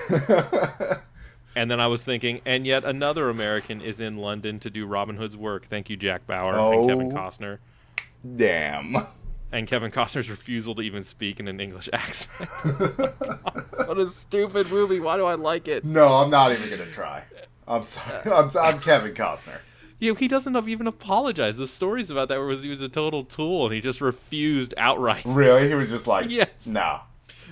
And then I was thinking, and yet another American is in London to do Robin Hood's work. Thank you, Jack Bauer and oh. Kevin Oh. Costner. Damn. and Kevin Costner's refusal to even speak in an English accent. what a stupid movie! Why do I like it? No, I'm not even gonna try. I'm sorry. Uh, I'm, I'm Kevin Costner. You know, he doesn't even apologize. The stories about that was he was a total tool and he just refused outright. Really? He was just like, Yes. no.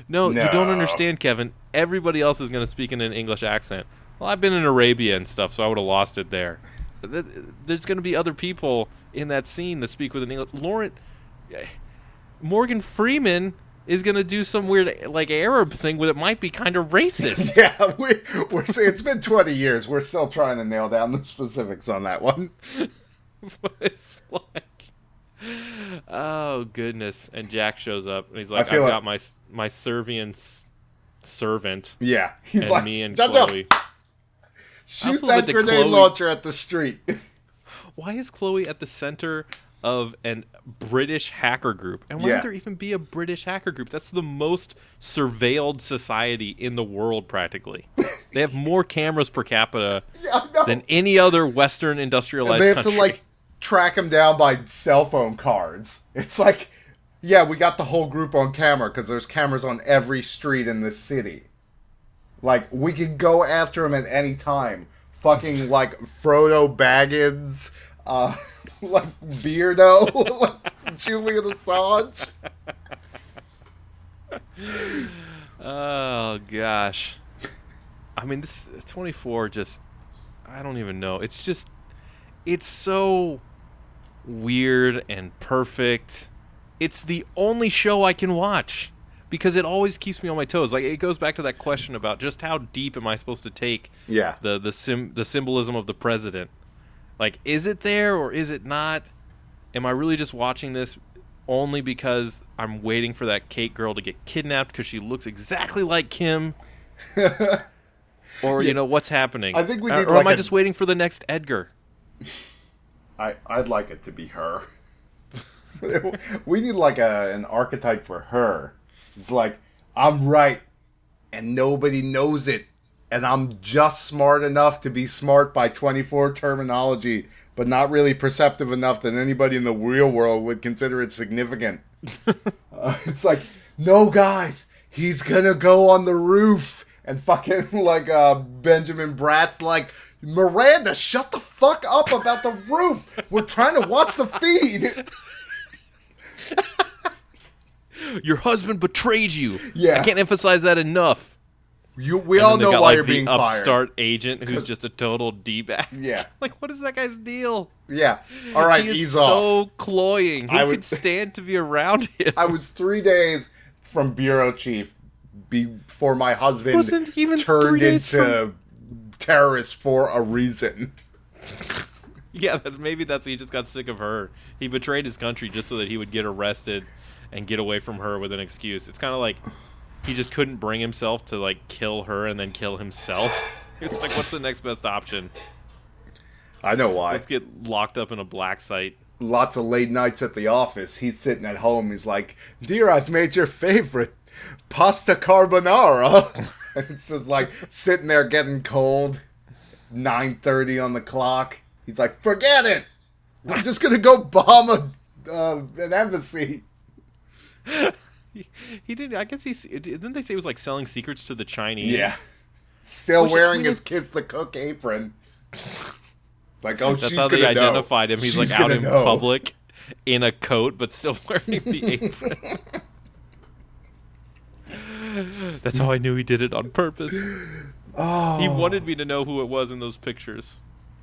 No, you don't understand, Kevin. Everybody else is going to speak in an English accent. Well, I've been in Arabia and stuff, so I would have lost it there. There's going to be other people in that scene that speak with an English. Lauren, eh, Morgan Freeman is gonna do some weird like Arab thing where it might be kind of racist. Yeah, we, we're saying it's been 20 years. We're still trying to nail down the specifics on that one. but it's like, oh goodness! And Jack shows up and he's like, "I've like- got my my Servian s- servant Yeah, he's and like, me and "Shut up. Chloe." Shoot also that grenade Chloe- launcher at the street. Why is Chloe at the center of an British hacker group? And why Yeah. would there even be a British hacker group? That's the most surveilled society in the world, practically. they have more cameras per capita yeah, than any other Western And industrialized they have country. to like track them down by cell phone cards. It's like, yeah, we got the whole group on camera because there's cameras on every street in this city. Like we could go after him at any time. Fucking like Frodo Baggins, uh, like Beardo, like Julian Assange. Oh gosh. I mean this 24 just I don't even know. It's just it's so weird and perfect. It's the only show I can watch because it always keeps me on my toes. Like it goes back to that question about just how deep am I supposed to take Yeah, the the sim the symbolism of the president. Like, is it there or is it not? Am I really just watching this only because I'm waiting for that Kate girl to get kidnapped because she looks exactly like Kim? or you know what's happening? I think we or, need or like am I a- just waiting for the next Edgar? I I'd like it to be her. we need like a an archetype for her. It's like I'm right, and nobody knows it, and I'm just smart enough to be smart by 24 terminology, but not really perceptive enough that anybody in the real world would consider it significant. Uh, it's like, no, guys, he's gonna go on the roof. And fucking like uh, Benjamin Bratt's like, Miranda, shut the fuck up about the roof. We're trying to watch the feed. Your husband betrayed you. Yeah. I can't emphasize that enough. You, we And all know got, why like, you're the being fired. upstart agent who's just a total d bag. Yeah. like what is that guy's deal? Yeah. All right, he is ease so off. cloying. Who I could would- stand to be around him? I was three days from bureau chief before my husband Wasn't even turned three days into terrorist for a reason. Yeah, that's, maybe that's he just got sick of her. He betrayed his country just so that he would get arrested and get away from her with an excuse. It's kind of like he just couldn't bring himself to like kill her and then kill himself. It's like, what's the next best option? I know why. Let's get locked up in a black site. lots of late nights at the office. He's sitting at home. He's like, "Dear, I've made your favorite pasta carbonara." it's just like sitting there getting cold. Nine thirty on the clock. He's like, "Forget it. I'm just gonna go bomb a uh, an embassy." He, he did. I guess he Didn't they say he was like selling secrets to the Chinese? Yeah, still Which- wearing which- his kiss the cook apron. It's like, oh, That's she's how they know. identified him. He's She's like out in know. public in a coat, but still wearing the apron. That's how I knew he did it on purpose. Oh, He wanted me to know who it was in those pictures.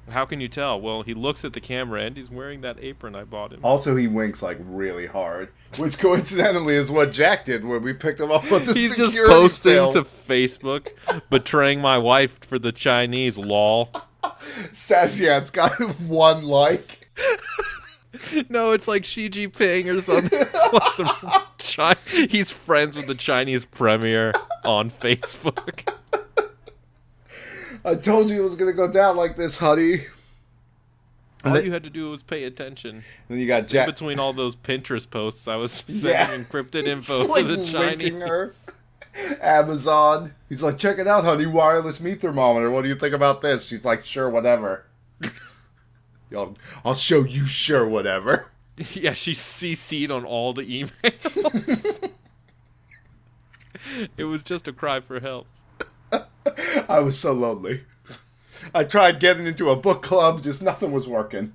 How can you tell? Well, he looks at the camera and he's wearing that apron I bought him. Also, he winks like really hard, which coincidentally is what Jack did when we picked him up with the He's just posting tail. to Facebook, betraying my wife for the Chinese. Lol. Says yeah, it's got one like. No, it's like Xi Jinping or something. Like Chi- he's friends with the Chinese premier on Facebook. I told you it was gonna go down like this, honey. All they- you had to do was pay attention. Then you got Jack. Between all those Pinterest posts, I was sending Yeah. encrypted info like, to the Chinese. her. Amazon. He's like, check it out, honey. Wireless meat thermometer. What do you think about this? She's like, sure, whatever. I'll, I'll show you, sure, whatever. Yeah, she's CC'd on all the emails. it was just a cry for help. I was so lonely. I tried getting into a book club, just nothing was working.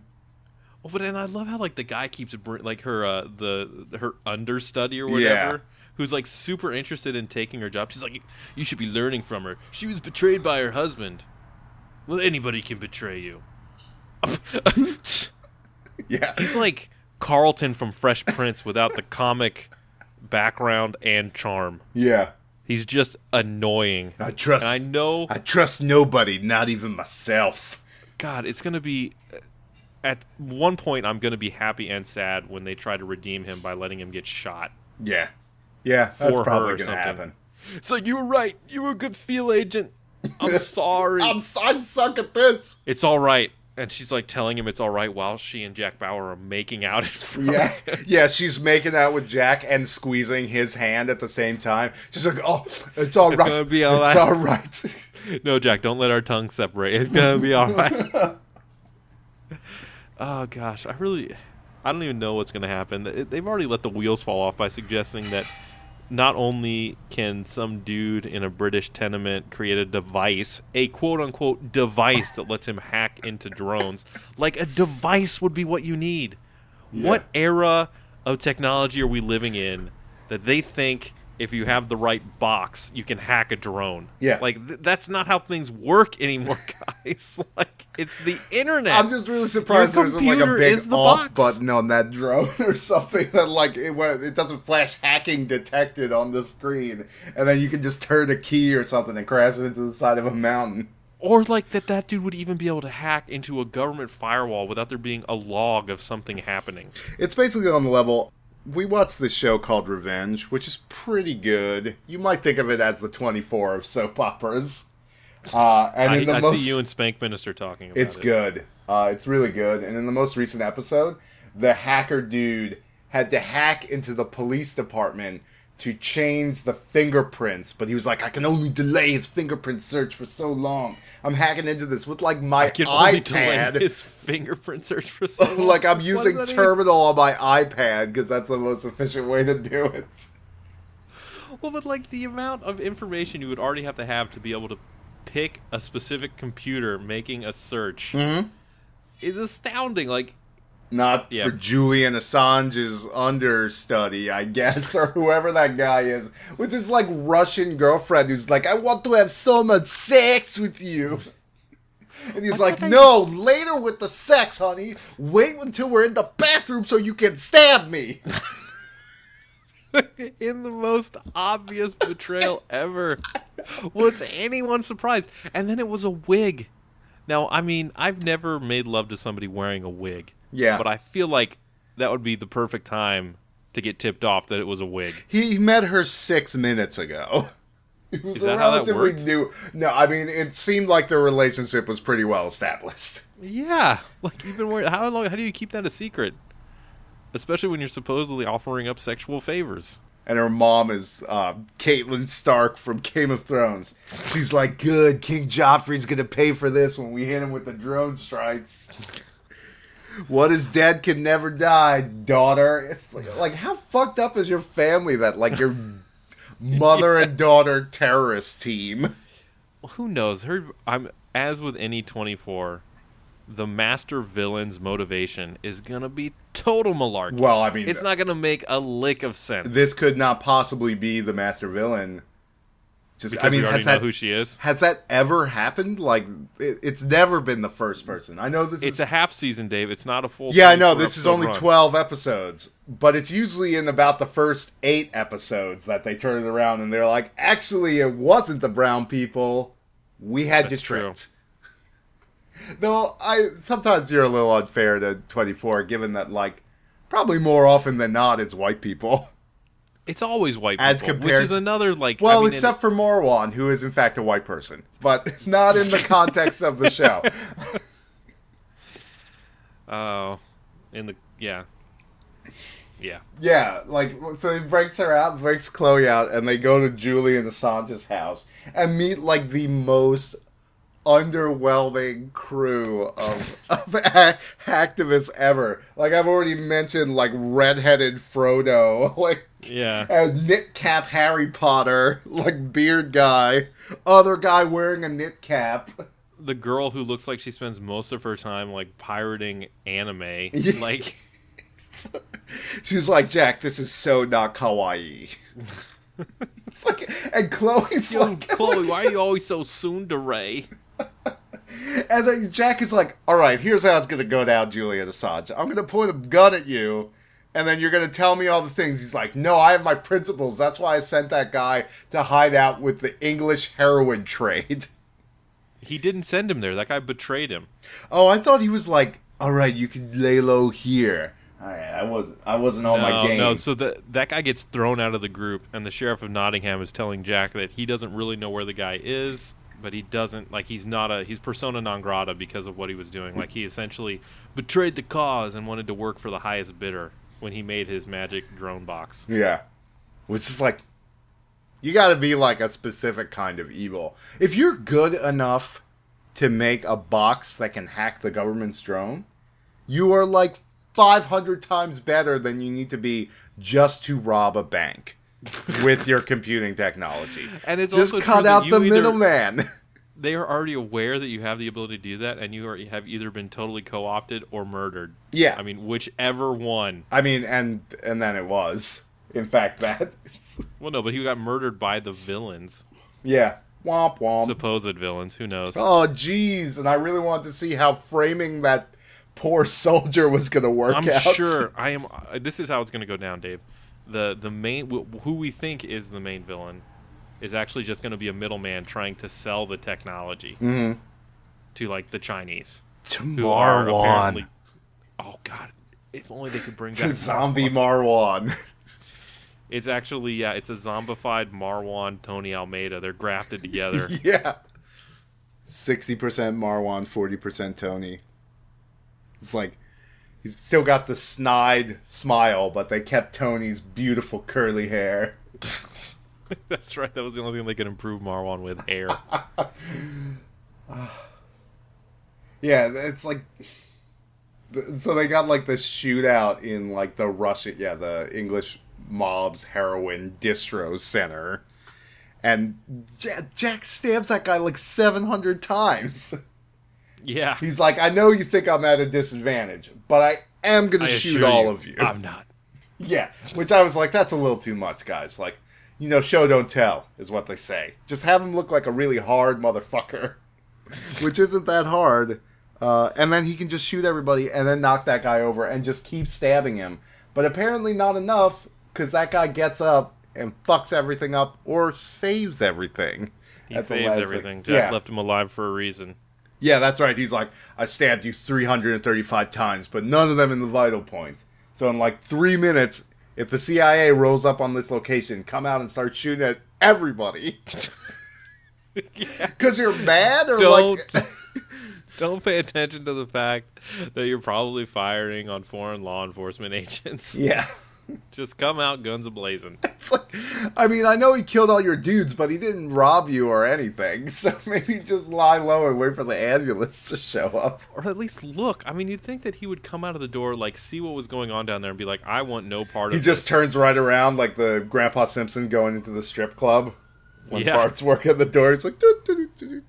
Oh, but and I love how like the guy keeps br- like her uh, the her understudy or whatever, Yeah. who's like super interested in taking her job. She's like, you should be learning from her. She was betrayed by her husband. Well, anybody can betray you. Yeah. He's like Carlton from Fresh Prince without the comic background and charm. Yeah. He's just annoying. I trust And I know, I trust nobody, not even myself. God, it's going to be. Uh, at one point, I'm going to be happy and sad when they try to redeem him by letting him get shot. Yeah. Yeah, that's probably gonna something. happen. It's like, you were right. You were a good field agent. I'm sorry. I'm I suck at this. it's all right. And she's like telling him it's all right while she and Jack Bauer are making out Yeah, yeah, she's making out with Jack and squeezing his hand at the same time. She's like, "Oh, it's all right. gonna be all it's right." all right." No, Jack, don't let our tongues separate. It's gonna be all right. oh gosh, I really, I don't even know what's gonna happen. They've already let the wheels fall off by suggesting that not only can some dude in a British tenement create a device, a quote unquote device that lets him hack into drones, like a device would be what you need. What era of technology are we living in that they think if you have the right box, you can hack a drone? Yeah. Like, th- that's not how things work anymore, guys. like, it's the internet. I'm just really surprised Your there isn't like a big off box. button on that drone or something that like it it doesn't flash hacking detected on the screen, and then you can just turn a key or something and crash it into the side of a mountain. or, like, that that dude would even be able to hack into a government firewall without there being a log of something happening. It's basically on the level. We watched this show called Revenge, which is pretty good. You might think of it as the 24 of soap operas. Uh, and I, in the I most, see you and Spank Minister talking about it's it. good. Uh, it's really good. And in the most recent episode, the hacker dude had to hack into the police department to change the fingerprints, but he was like, I can only delay his fingerprint search for so long. I'm hacking into this with like my I can only delay iPad. his fingerprint search for so long. like I'm using terminal on my iPad because that's the most efficient way to do it. Well, but like the amount of information you would already have to have to be able to pick a specific computer making a search Mm-hmm. is astounding. Like, Not Yeah. for Julian Assange's understudy, I guess, or whoever that guy is, with his like Russian girlfriend who's like, I want to have so much sex with you. And he's like, No, later with the sex, honey. Wait until we're in the bathroom so you can stab me. in the most obvious betrayal ever. Was anyone surprised? And then it was a wig. Now, I mean, I've never made love to somebody wearing a wig. Yeah. But I feel like that would be the perfect time to get tipped off that it was a wig. He met her six minutes ago. It was Is a that how that relatively worked? new. No, I mean, it seemed like their relationship was pretty well established. Yeah, like even where how long? How do you keep that a secret? Especially when you're supposedly offering up sexual favors. and her mom is uh, Catelyn Stark from Game of Thrones. She's like, "Good, King Joffrey's gonna pay for this when we hit him with the drone strikes." what is dead can never die, daughter. It's like, like how fucked up is your family that like your mother and daughter terrorist team? Well, who knows? Her, I'm as with any 24, the master villain's motivation is gonna be total malarkey. Well, I mean, it's not gonna make a lick of sense. this could not possibly be the master villain. Just, because I mean, we already has know that who she is. has that ever happened? Like, it, it's never been the first person. I know this It's is a half season, Dave. It's not a full. Yeah, I know this is only run. 12 episodes, but it's usually in about the first 8 episodes that they turn it around and they're like, "Actually, it wasn't the brown people. We had you That's true. tricked." Though I sometimes you're a little unfair to 24 given that like probably more often than not it's white people. It's always white As people, compared which is another like. Well, I mean, except for Marwan who is in fact a white person, but not in the context of the show. Oh, in the yeah, yeah. Yeah, like so he breaks her out, breaks Chloe out, and they go to Julian Assange's house and meet like the most underwhelming crew of, of a- hacktivists ever. Like I've already mentioned, like redheaded Frodo, like Yeah. and knit cap Harry Potter, like beard guy, other guy wearing a knit cap. the girl who looks like she spends most of her time like pirating anime. Like She's like, Jack, this is so not kawaii. Like- and Chloe's Yo, like, Chloe, why are you always so tsundere? And then Jack is like, all right, here's how it's going to go down, Julian Assange. I'm going to point a gun at you, and then you're going to tell me all the things. He's like, no, I have my principles. That's why I sent that guy to hide out with the English heroin trade. He didn't send him there. That guy betrayed him. Oh, I thought he was like, all right, you can lay low here. All right, I wasn't. I wasn't on my game. no. So the, that guy gets thrown out of the group, and the sheriff of Nottingham is telling Jack that he doesn't really know where the guy is, but he doesn't like he's not a he's persona non grata because of what he was doing. Like he essentially betrayed the cause and wanted to work for the highest bidder when he made his magic drone box. Yeah. Which is like, you got to be like a specific kind of evil. If you're good enough to make a box that can hack the government's drone, you are like 500 times better than you need to be just to rob a bank with your computing technology. And it's just also cut out the middleman. They are already aware that you have the ability to do that, and you are, have either been totally co-opted or murdered. Yeah. I mean, whichever one. I mean, and and then it was, in fact, that. Well, no, but he got murdered by the villains, yeah. Womp womp. supposed villains. Who knows? Oh, jeez. And I really wanted to see how framing that poor soldier was going to work I'm out. sure I am. Uh, this is how it's going to go down, Dave. The the main wh- who we think is the main villain is actually just going to be a middleman trying to sell the technology Mhm. to like the Chinese, apparently. Marwan. Oh God! If only they could bring To back zombie Marwan. Marwan. It's actually yeah, it's a zombified Marwan Tony Almeida. They're grafted together. yeah. 60% Marwan, 40% Tony. It's like, he's still got the snide smile, but they kept Tony's beautiful curly hair. That's right. That was the only thing they could improve Marwan with hair. Yeah, it's like. So they got like the shootout in like the Russian, yeah, the English mob's heroin distro center, and Jack, Jack stabs that guy like seven hundred times. Yeah. He's like, I know you think I'm at a disadvantage, but I am gonna shoot all you, of you. I'm not. Yeah, which I was like, that's a little too much, guys. Like, you know, show don't tell is what they say. Just have him look like a really hard motherfucker, which isn't that hard. Uh, and then he can just shoot everybody and then knock that guy over and just keep stabbing him. But apparently not enough because that guy gets up and fucks everything up or saves everything. He saves everything. thing. Jack yeah. left him alive for a reason. Yeah, that's right. He's like, I stabbed you 335 times, but none of them in the vital points. So in like three minutes, if the CIA rolls up on this location, come out and start shooting at everybody. Because you're mad or Don't like. don't pay attention to the fact that you're probably firing on foreign law enforcement agents. yeah. Just come out guns a blazing. It's like, I mean, I know he killed all your dudes, but he didn't rob you or anything. So maybe just lie low and wait for the ambulance to show up. Or at least look. I mean, you'd think that he would come out of the door, like see what was going on down there, and be like, "I want no part He of He just this." turns right around like the Grandpa Simpson going into the strip club. When Yeah. Bart's working the door, he's like, "Doo, doo, doo, doo, doo."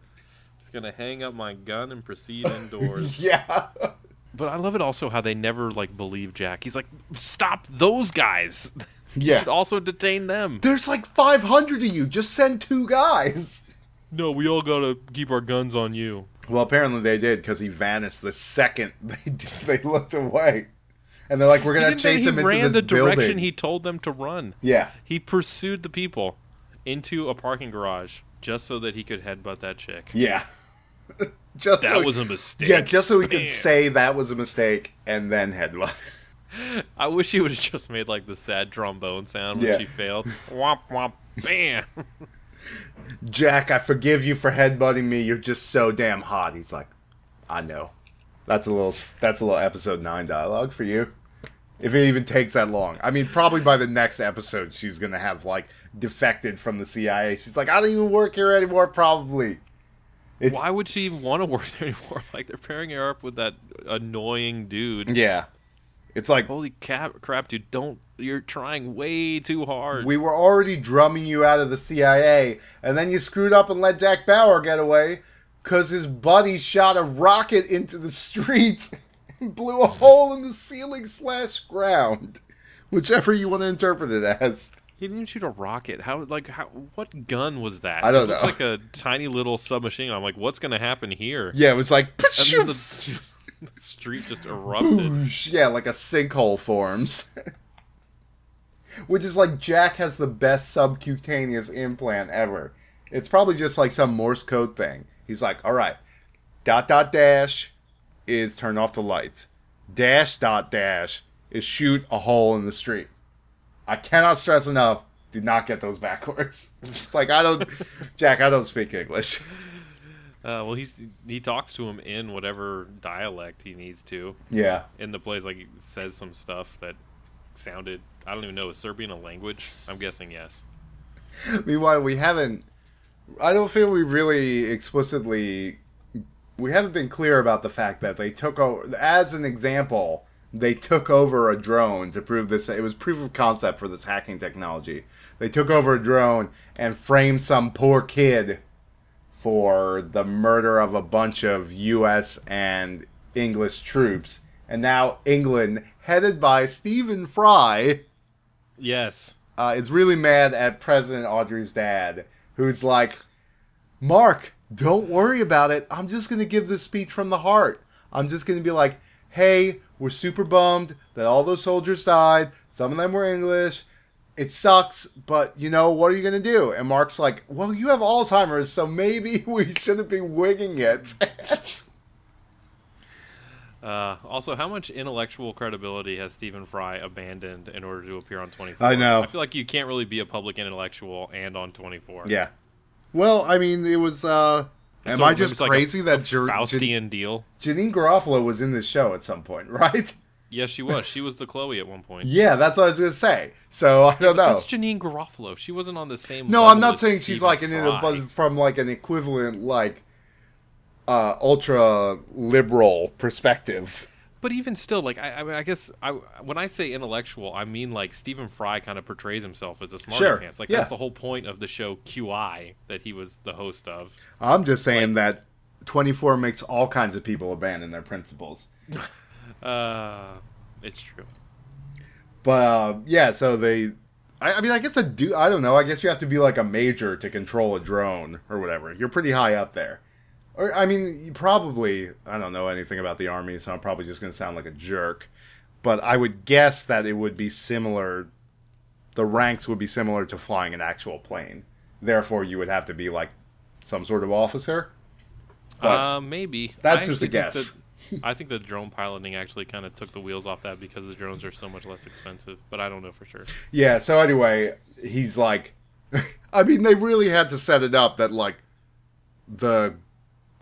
Just gonna hang up my gun and proceed indoors. yeah. But I love it also how they never like believe Jack. He's like, "Stop those guys." You Yeah. should also detain them. There's like 500 of you. Just send two guys. No, we all gotta keep our guns on you. Well, apparently they did because he vanished the second they they looked away, and they're like, "We're gonna chase him ran into this the direction building." he told them to run. yeah, He pursued the people into a parking garage just so that he could headbutt that chick. yeah. just That so, was a mistake. yeah, just so he could say that was a mistake and then headbutt. I wish he would have just made like the sad trombone sound when Yeah. she failed. womp womp bam. Jack, I forgive you for headbutting me. You're just so damn hot. He's like, I know. That's a little. That's a little episode nine dialogue for you. If it even takes that long. I mean, probably by the next episode, she's gonna have like defected from the CIA. She's like, I don't even work here anymore. Probably. It's, Why would she even want to work there anymore? Like they're pairing her up with that annoying dude. Yeah. It's like Holy cap, crap, dude! Don't you're trying way too hard. we were already drumming you out of the CIA, and then you screwed up and let Jack Bauer get away because his buddy shot a rocket into the street and blew a hole in the ceiling slash ground, whichever you want to interpret it as. He didn't even shoot a rocket. How like how what gun was that? I don't it know. Like a tiny little submachine gun. I'm like, what's gonna happen here? Yeah, it was like And then the, the street just erupted. Boosh. Yeah, like a sinkhole forms. Which is like Jack has the best subcutaneous implant ever. It's probably just like some Morse code thing. He's like, all right, dot dot dash is turn off the lights. Dash dot dash is shoot a hole in the street. I cannot stress enough, do not get those backwards. It's like, I don't, Jack, I don't speak English. Uh, well, he's he talks to him in whatever dialect he needs to. Yeah. In the plays, like he says some stuff that sounded. I don't even know. Is Serbian a language? I'm guessing yes. Meanwhile, we haven't. I don't feel we really explicitly. We haven't been clear about the fact that they took over. As an example, they took over a drone to prove this. It was proof of concept for this hacking technology. They took over a drone and framed some poor kid for the murder of a bunch of U.S. and English troops. And now England, headed by Stephen Fry, Yes. uh, is really mad at President Audrey's dad, who's like, Mark, don't worry about it. I'm just going to give this speech from the heart. I'm just going to be like, hey, we're super bummed that all those soldiers died. Some of them were English. It sucks, but you know, what are you going to do? And Mark's like, well, you have Alzheimer's, so maybe we shouldn't be winging it. Uh, also, how much intellectual credibility has Stephen Fry abandoned in order to appear on 24? I know. I feel like you can't really be a public intellectual and on 24. yeah. Well, I mean, it was. uh Am So I just like a- crazy a that Jer- Jan- Faustian deal? Janeane Garofalo was in this show at some point, right? Yes, she was. She was the Chloe at one point. Yeah, that's what I was gonna say. So I don't know. That's Janeane Garofalo. She wasn't on the same. No, I'm not saying she's like an Fry. but from like an equivalent like uh ultra liberal perspective. But even still, like I, I, mean, I guess I, when I say intellectual, I mean like Stephen Fry kind of portrays himself as a smart Sure, pants. Like yeah. that's the whole point of the show QI that he was the host of. I'm just saying that 24 makes all kinds of people abandon their principles. Uh, it's true. But uh, yeah, so they I, I mean I guess I do I don't know, I guess you have to be like a major to control a drone or whatever. You're pretty high up there. Or I mean, you probably I don't know anything about the army, so I'm probably just going to sound like a jerk. But I would guess that it would be similar the ranks would be similar to flying an actual plane. Therefore, you would have to be like some sort of officer. But uh, maybe that's I just a think guess. that- I think the drone piloting actually kind of took the wheels off that because the drones are so much less expensive. But I don't know for sure. Yeah, so anyway, he's like I mean they really had to set it up that like the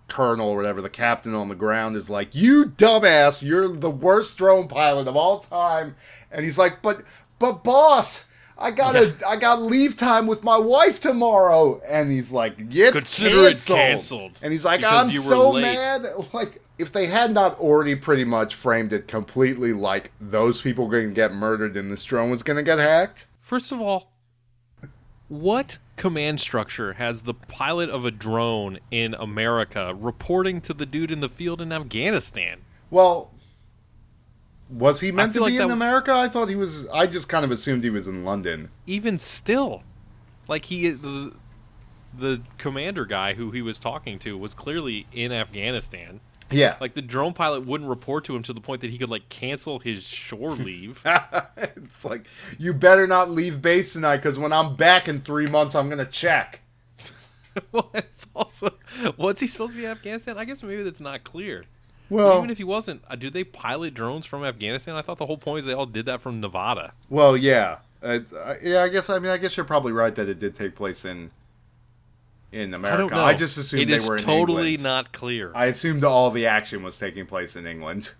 colonel or whatever, the captain on the ground is like, "You dumbass, you're the worst drone pilot of all time." And he's like, "But but boss, I got to I got leave time with my wife tomorrow." And he's like, "It's Consider it canceled. canceled, And he's like, "I'm so late." mad." Like if they had not already pretty much framed it completely like those people going to get murdered and this drone was going to get hacked. First of all, what command structure has the pilot of a drone in America reporting to the dude in the field in Afghanistan? Well, was he meant to feel be like in America? I thought he was. I just kind of assumed he was in London. Even still, like he uh, the, the commander guy who he was talking to was clearly in Afghanistan. Yeah, Like the drone pilot wouldn't report to him to the point that he could like cancel his shore leave. it's like you better not leave base tonight because when I'm back in three months, I'm gonna check. well, it's also what's he supposed to be in Afghanistan? I guess maybe that's not clear. But Well, even if he wasn't, uh, do they pilot drones from Afghanistan? I thought the whole point is they all did that from Nevada. well, yeah, uh, yeah. I guess. I mean, I guess you're probably right that it did take place in in America. I don't know. just assumed It they were in totally England. not clear. I assumed all the action was taking place in England.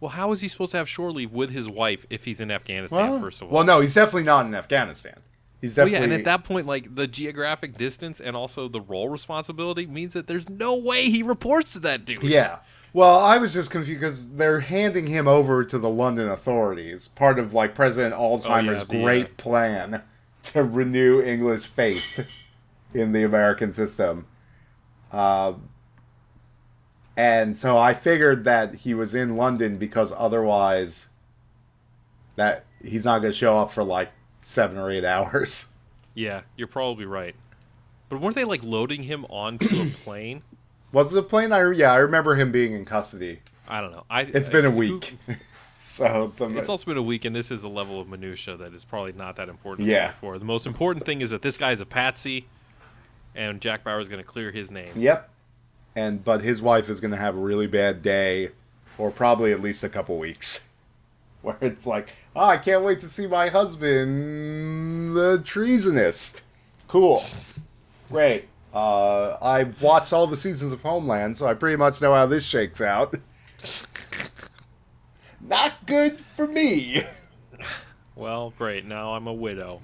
well, how is he supposed to have shore leave with his wife if he's in Afghanistan? first of all, well, no, he's definitely not in Afghanistan. He's Well, definitely yeah, and at that point, like the geographic distance and also the role responsibility means that there's no way he reports to that dude. Yeah. Well, I was just confused because they're handing him over to the London authorities, part of like President Alzheimer's the, uh, great plan to renew English faith in the American system. Um, and so I figured that he was in London because otherwise, that he's not going to show up for like seven or eight hours. Yeah, you're probably right. But weren't they like loading him onto a plane? Was it a plane? I yeah, I remember him being in custody. I don't know. I It's been a who- week, so the, It's also been a week, and this is a level of minutia that is probably not that important. Yeah. For the most important thing is that this guy is a patsy, and Jack Bauer is going to clear his name. Yep. And but his wife is going to have a really bad day, or probably at least a couple weeks, where it's like, oh, I can't wait to see my husband, the treasonist. Cool, great. Uh, I've watched all the seasons of Homeland, so I pretty much know how this shakes out. Not good for me. Well, great. Now I'm a widow.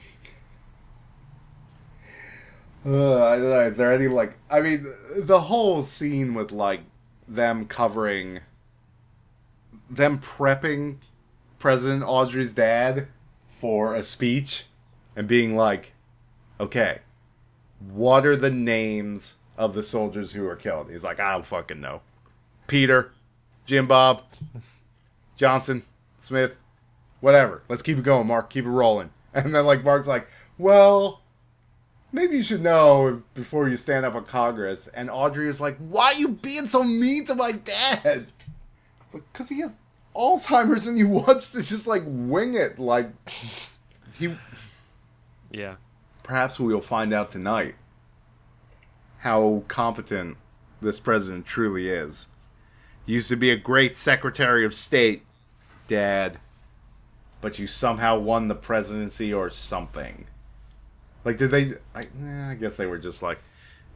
Uh, I don't know. Is there any like? I mean, the whole scene with like them covering, them prepping President Audrey's dad for a speech, and being like, "Okay, what are the names of the soldiers who were killed?" He's like, "I don't fucking know. Peter, Jim Bob, Johnson, Smith, whatever. Let's keep it going, Mark. Keep it rolling." And then like Mark's like, "Well." Maybe you should know before you stand up in Congress. And Audrey is like, why are you being so mean to my dad? It's like, because he has Alzheimer's and he wants to just like wing it. Like, he. Yeah. Perhaps we'll find out tonight how competent this president truly is. He used to be a great Secretary of State, Dad, but you somehow won the presidency or something. Like, did they? I, eh, I guess they were just like,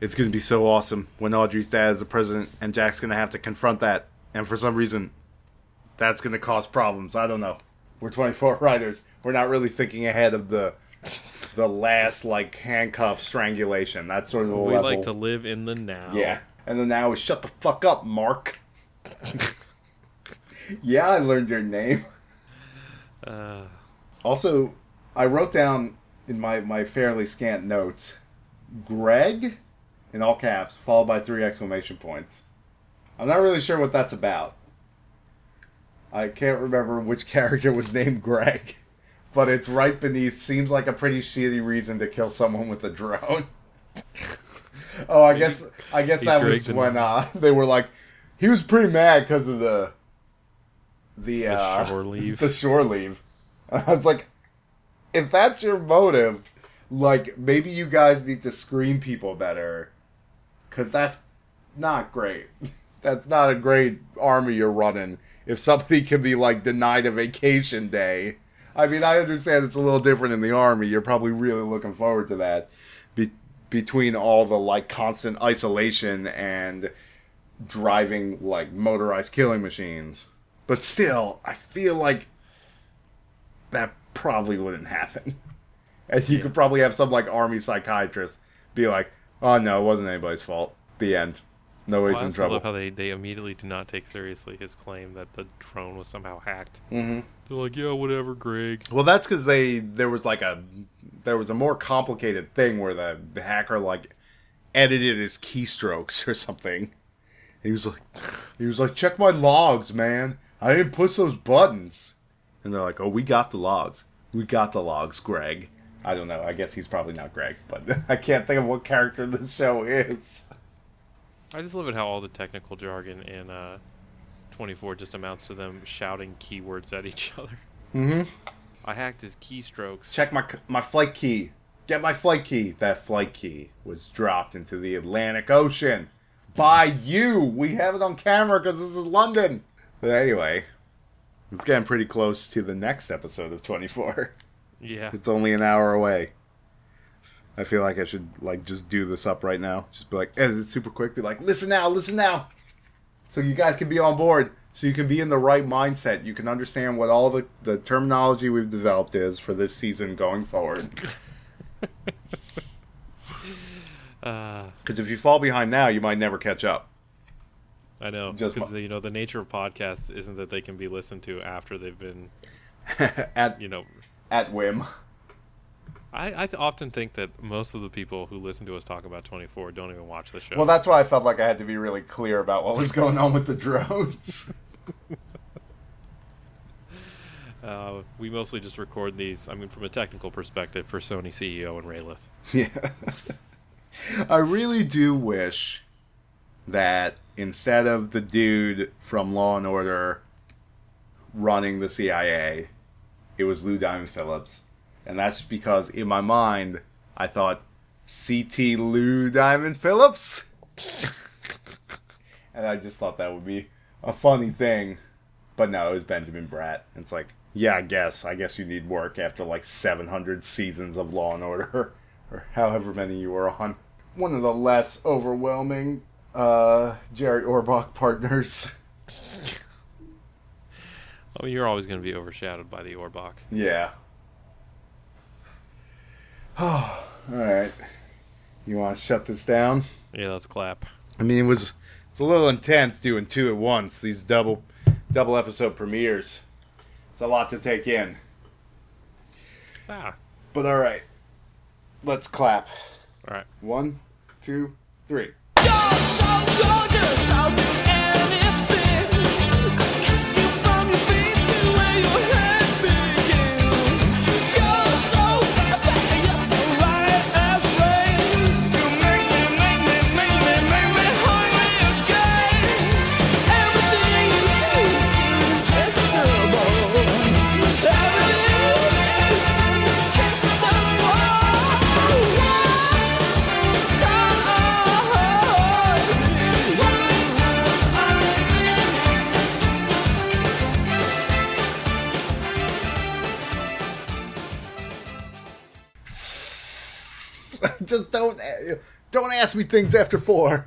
it's going to be so awesome when Audrey's dad is the president, and Jack's going to have to confront that. And for some reason, that's going to cause problems. I don't know. We're 24 writers. We're not really thinking ahead of the the last like handcuff strangulation. That's sort of the We level. like to live in the now. Yeah. And the now is shut the fuck up, Mark. yeah, I learned your name. Uh, Also, I wrote down in my, my fairly scant notes Greg in all caps, followed by three exclamation points. I'm not really sure what that's about. I can't remember which character was named Greg, but it's right beneath. Seems like a pretty shitty reason to kill someone with a drone. oh, I guess I guess that was when uh, they were like, he was pretty mad because of the the, The uh, shore leave. The shore leave. I was like, if that's your motive, like maybe you guys need to screen people better, because that's not great. That's not a great army you're running. If somebody can be like denied a vacation day, I mean, I understand it's a little different in the army. You're probably really looking forward to that. Be- between all the like constant isolation and driving like motorized killing machines. But still, I feel like that probably wouldn't happen. And you Yeah. could probably have some like army psychiatrist be like, "Oh no, it wasn't anybody's fault." The end. Nobody's well, in trouble. love how they, they immediately did not take seriously his claim that the drone was somehow hacked. Mm-hmm. They're like, yeah, whatever, Greg. Well, that's because they there was like a there was a more complicated thing where the hacker like edited his keystrokes or something. He was like, he was like, check my logs, man. I didn't push those buttons. And they're like, oh, we got the logs. We got the logs, Greg. I don't know. I guess he's probably not Greg, but I can't think of what character the show is. I just love it how all the technical jargon in uh, 24 just amounts to them shouting keywords at each other. Mm-hmm. I hacked his keystrokes. Check my my flight key. Get my flight key. That flight key was dropped into the Atlantic Ocean by you. We have it on camera because this is London. But anyway, it's getting pretty close to the next episode of 24. Yeah. It's only an hour away. I feel like I should like just do this up right now. Just be like, edit it super quick. Be like, listen now, listen now, so you guys can be on board. So you can be in the right mindset. You can understand what all the the terminology we've developed is for this season going forward. Uh, Because if you fall behind now, you might never catch up. I know. Because, you know, the nature of podcasts isn't that they can be listened to after they've been, at you know. at whim. I, I often think that most of the people who listen to us talk about 24 don't even watch the show. Well, that's why I felt like I had to be really clear about what was going on with the drones. Uh, we mostly just record these. I mean, from a technical perspective, for Sony CEO and Rayleigh. Yeah. I really do wish that instead of the dude from Law and Order running the CIA, it was Lou Diamond Phillips. And that's because in my mind, I thought CT Lou Diamond Phillips. and I just thought that would be a funny thing. But no, it was Benjamin Bratt. It's like, yeah, I guess. I guess you need work after like 700 seasons of Law and Order, or however many you were on. One of the less overwhelming uh, Jerry Orbach partners. Oh, you're always going to be overshadowed by the Orbach. Yeah. Oh, all right. You want to shut this down? Yeah, let's clap. I mean, it was it's a little intense doing two at once. These double double episode premieres. It's a lot to take in. Ah. But all right, let's clap. All right. One, two, three. You're so gorgeous, I'll do anything. Just don't don't ask me things after four.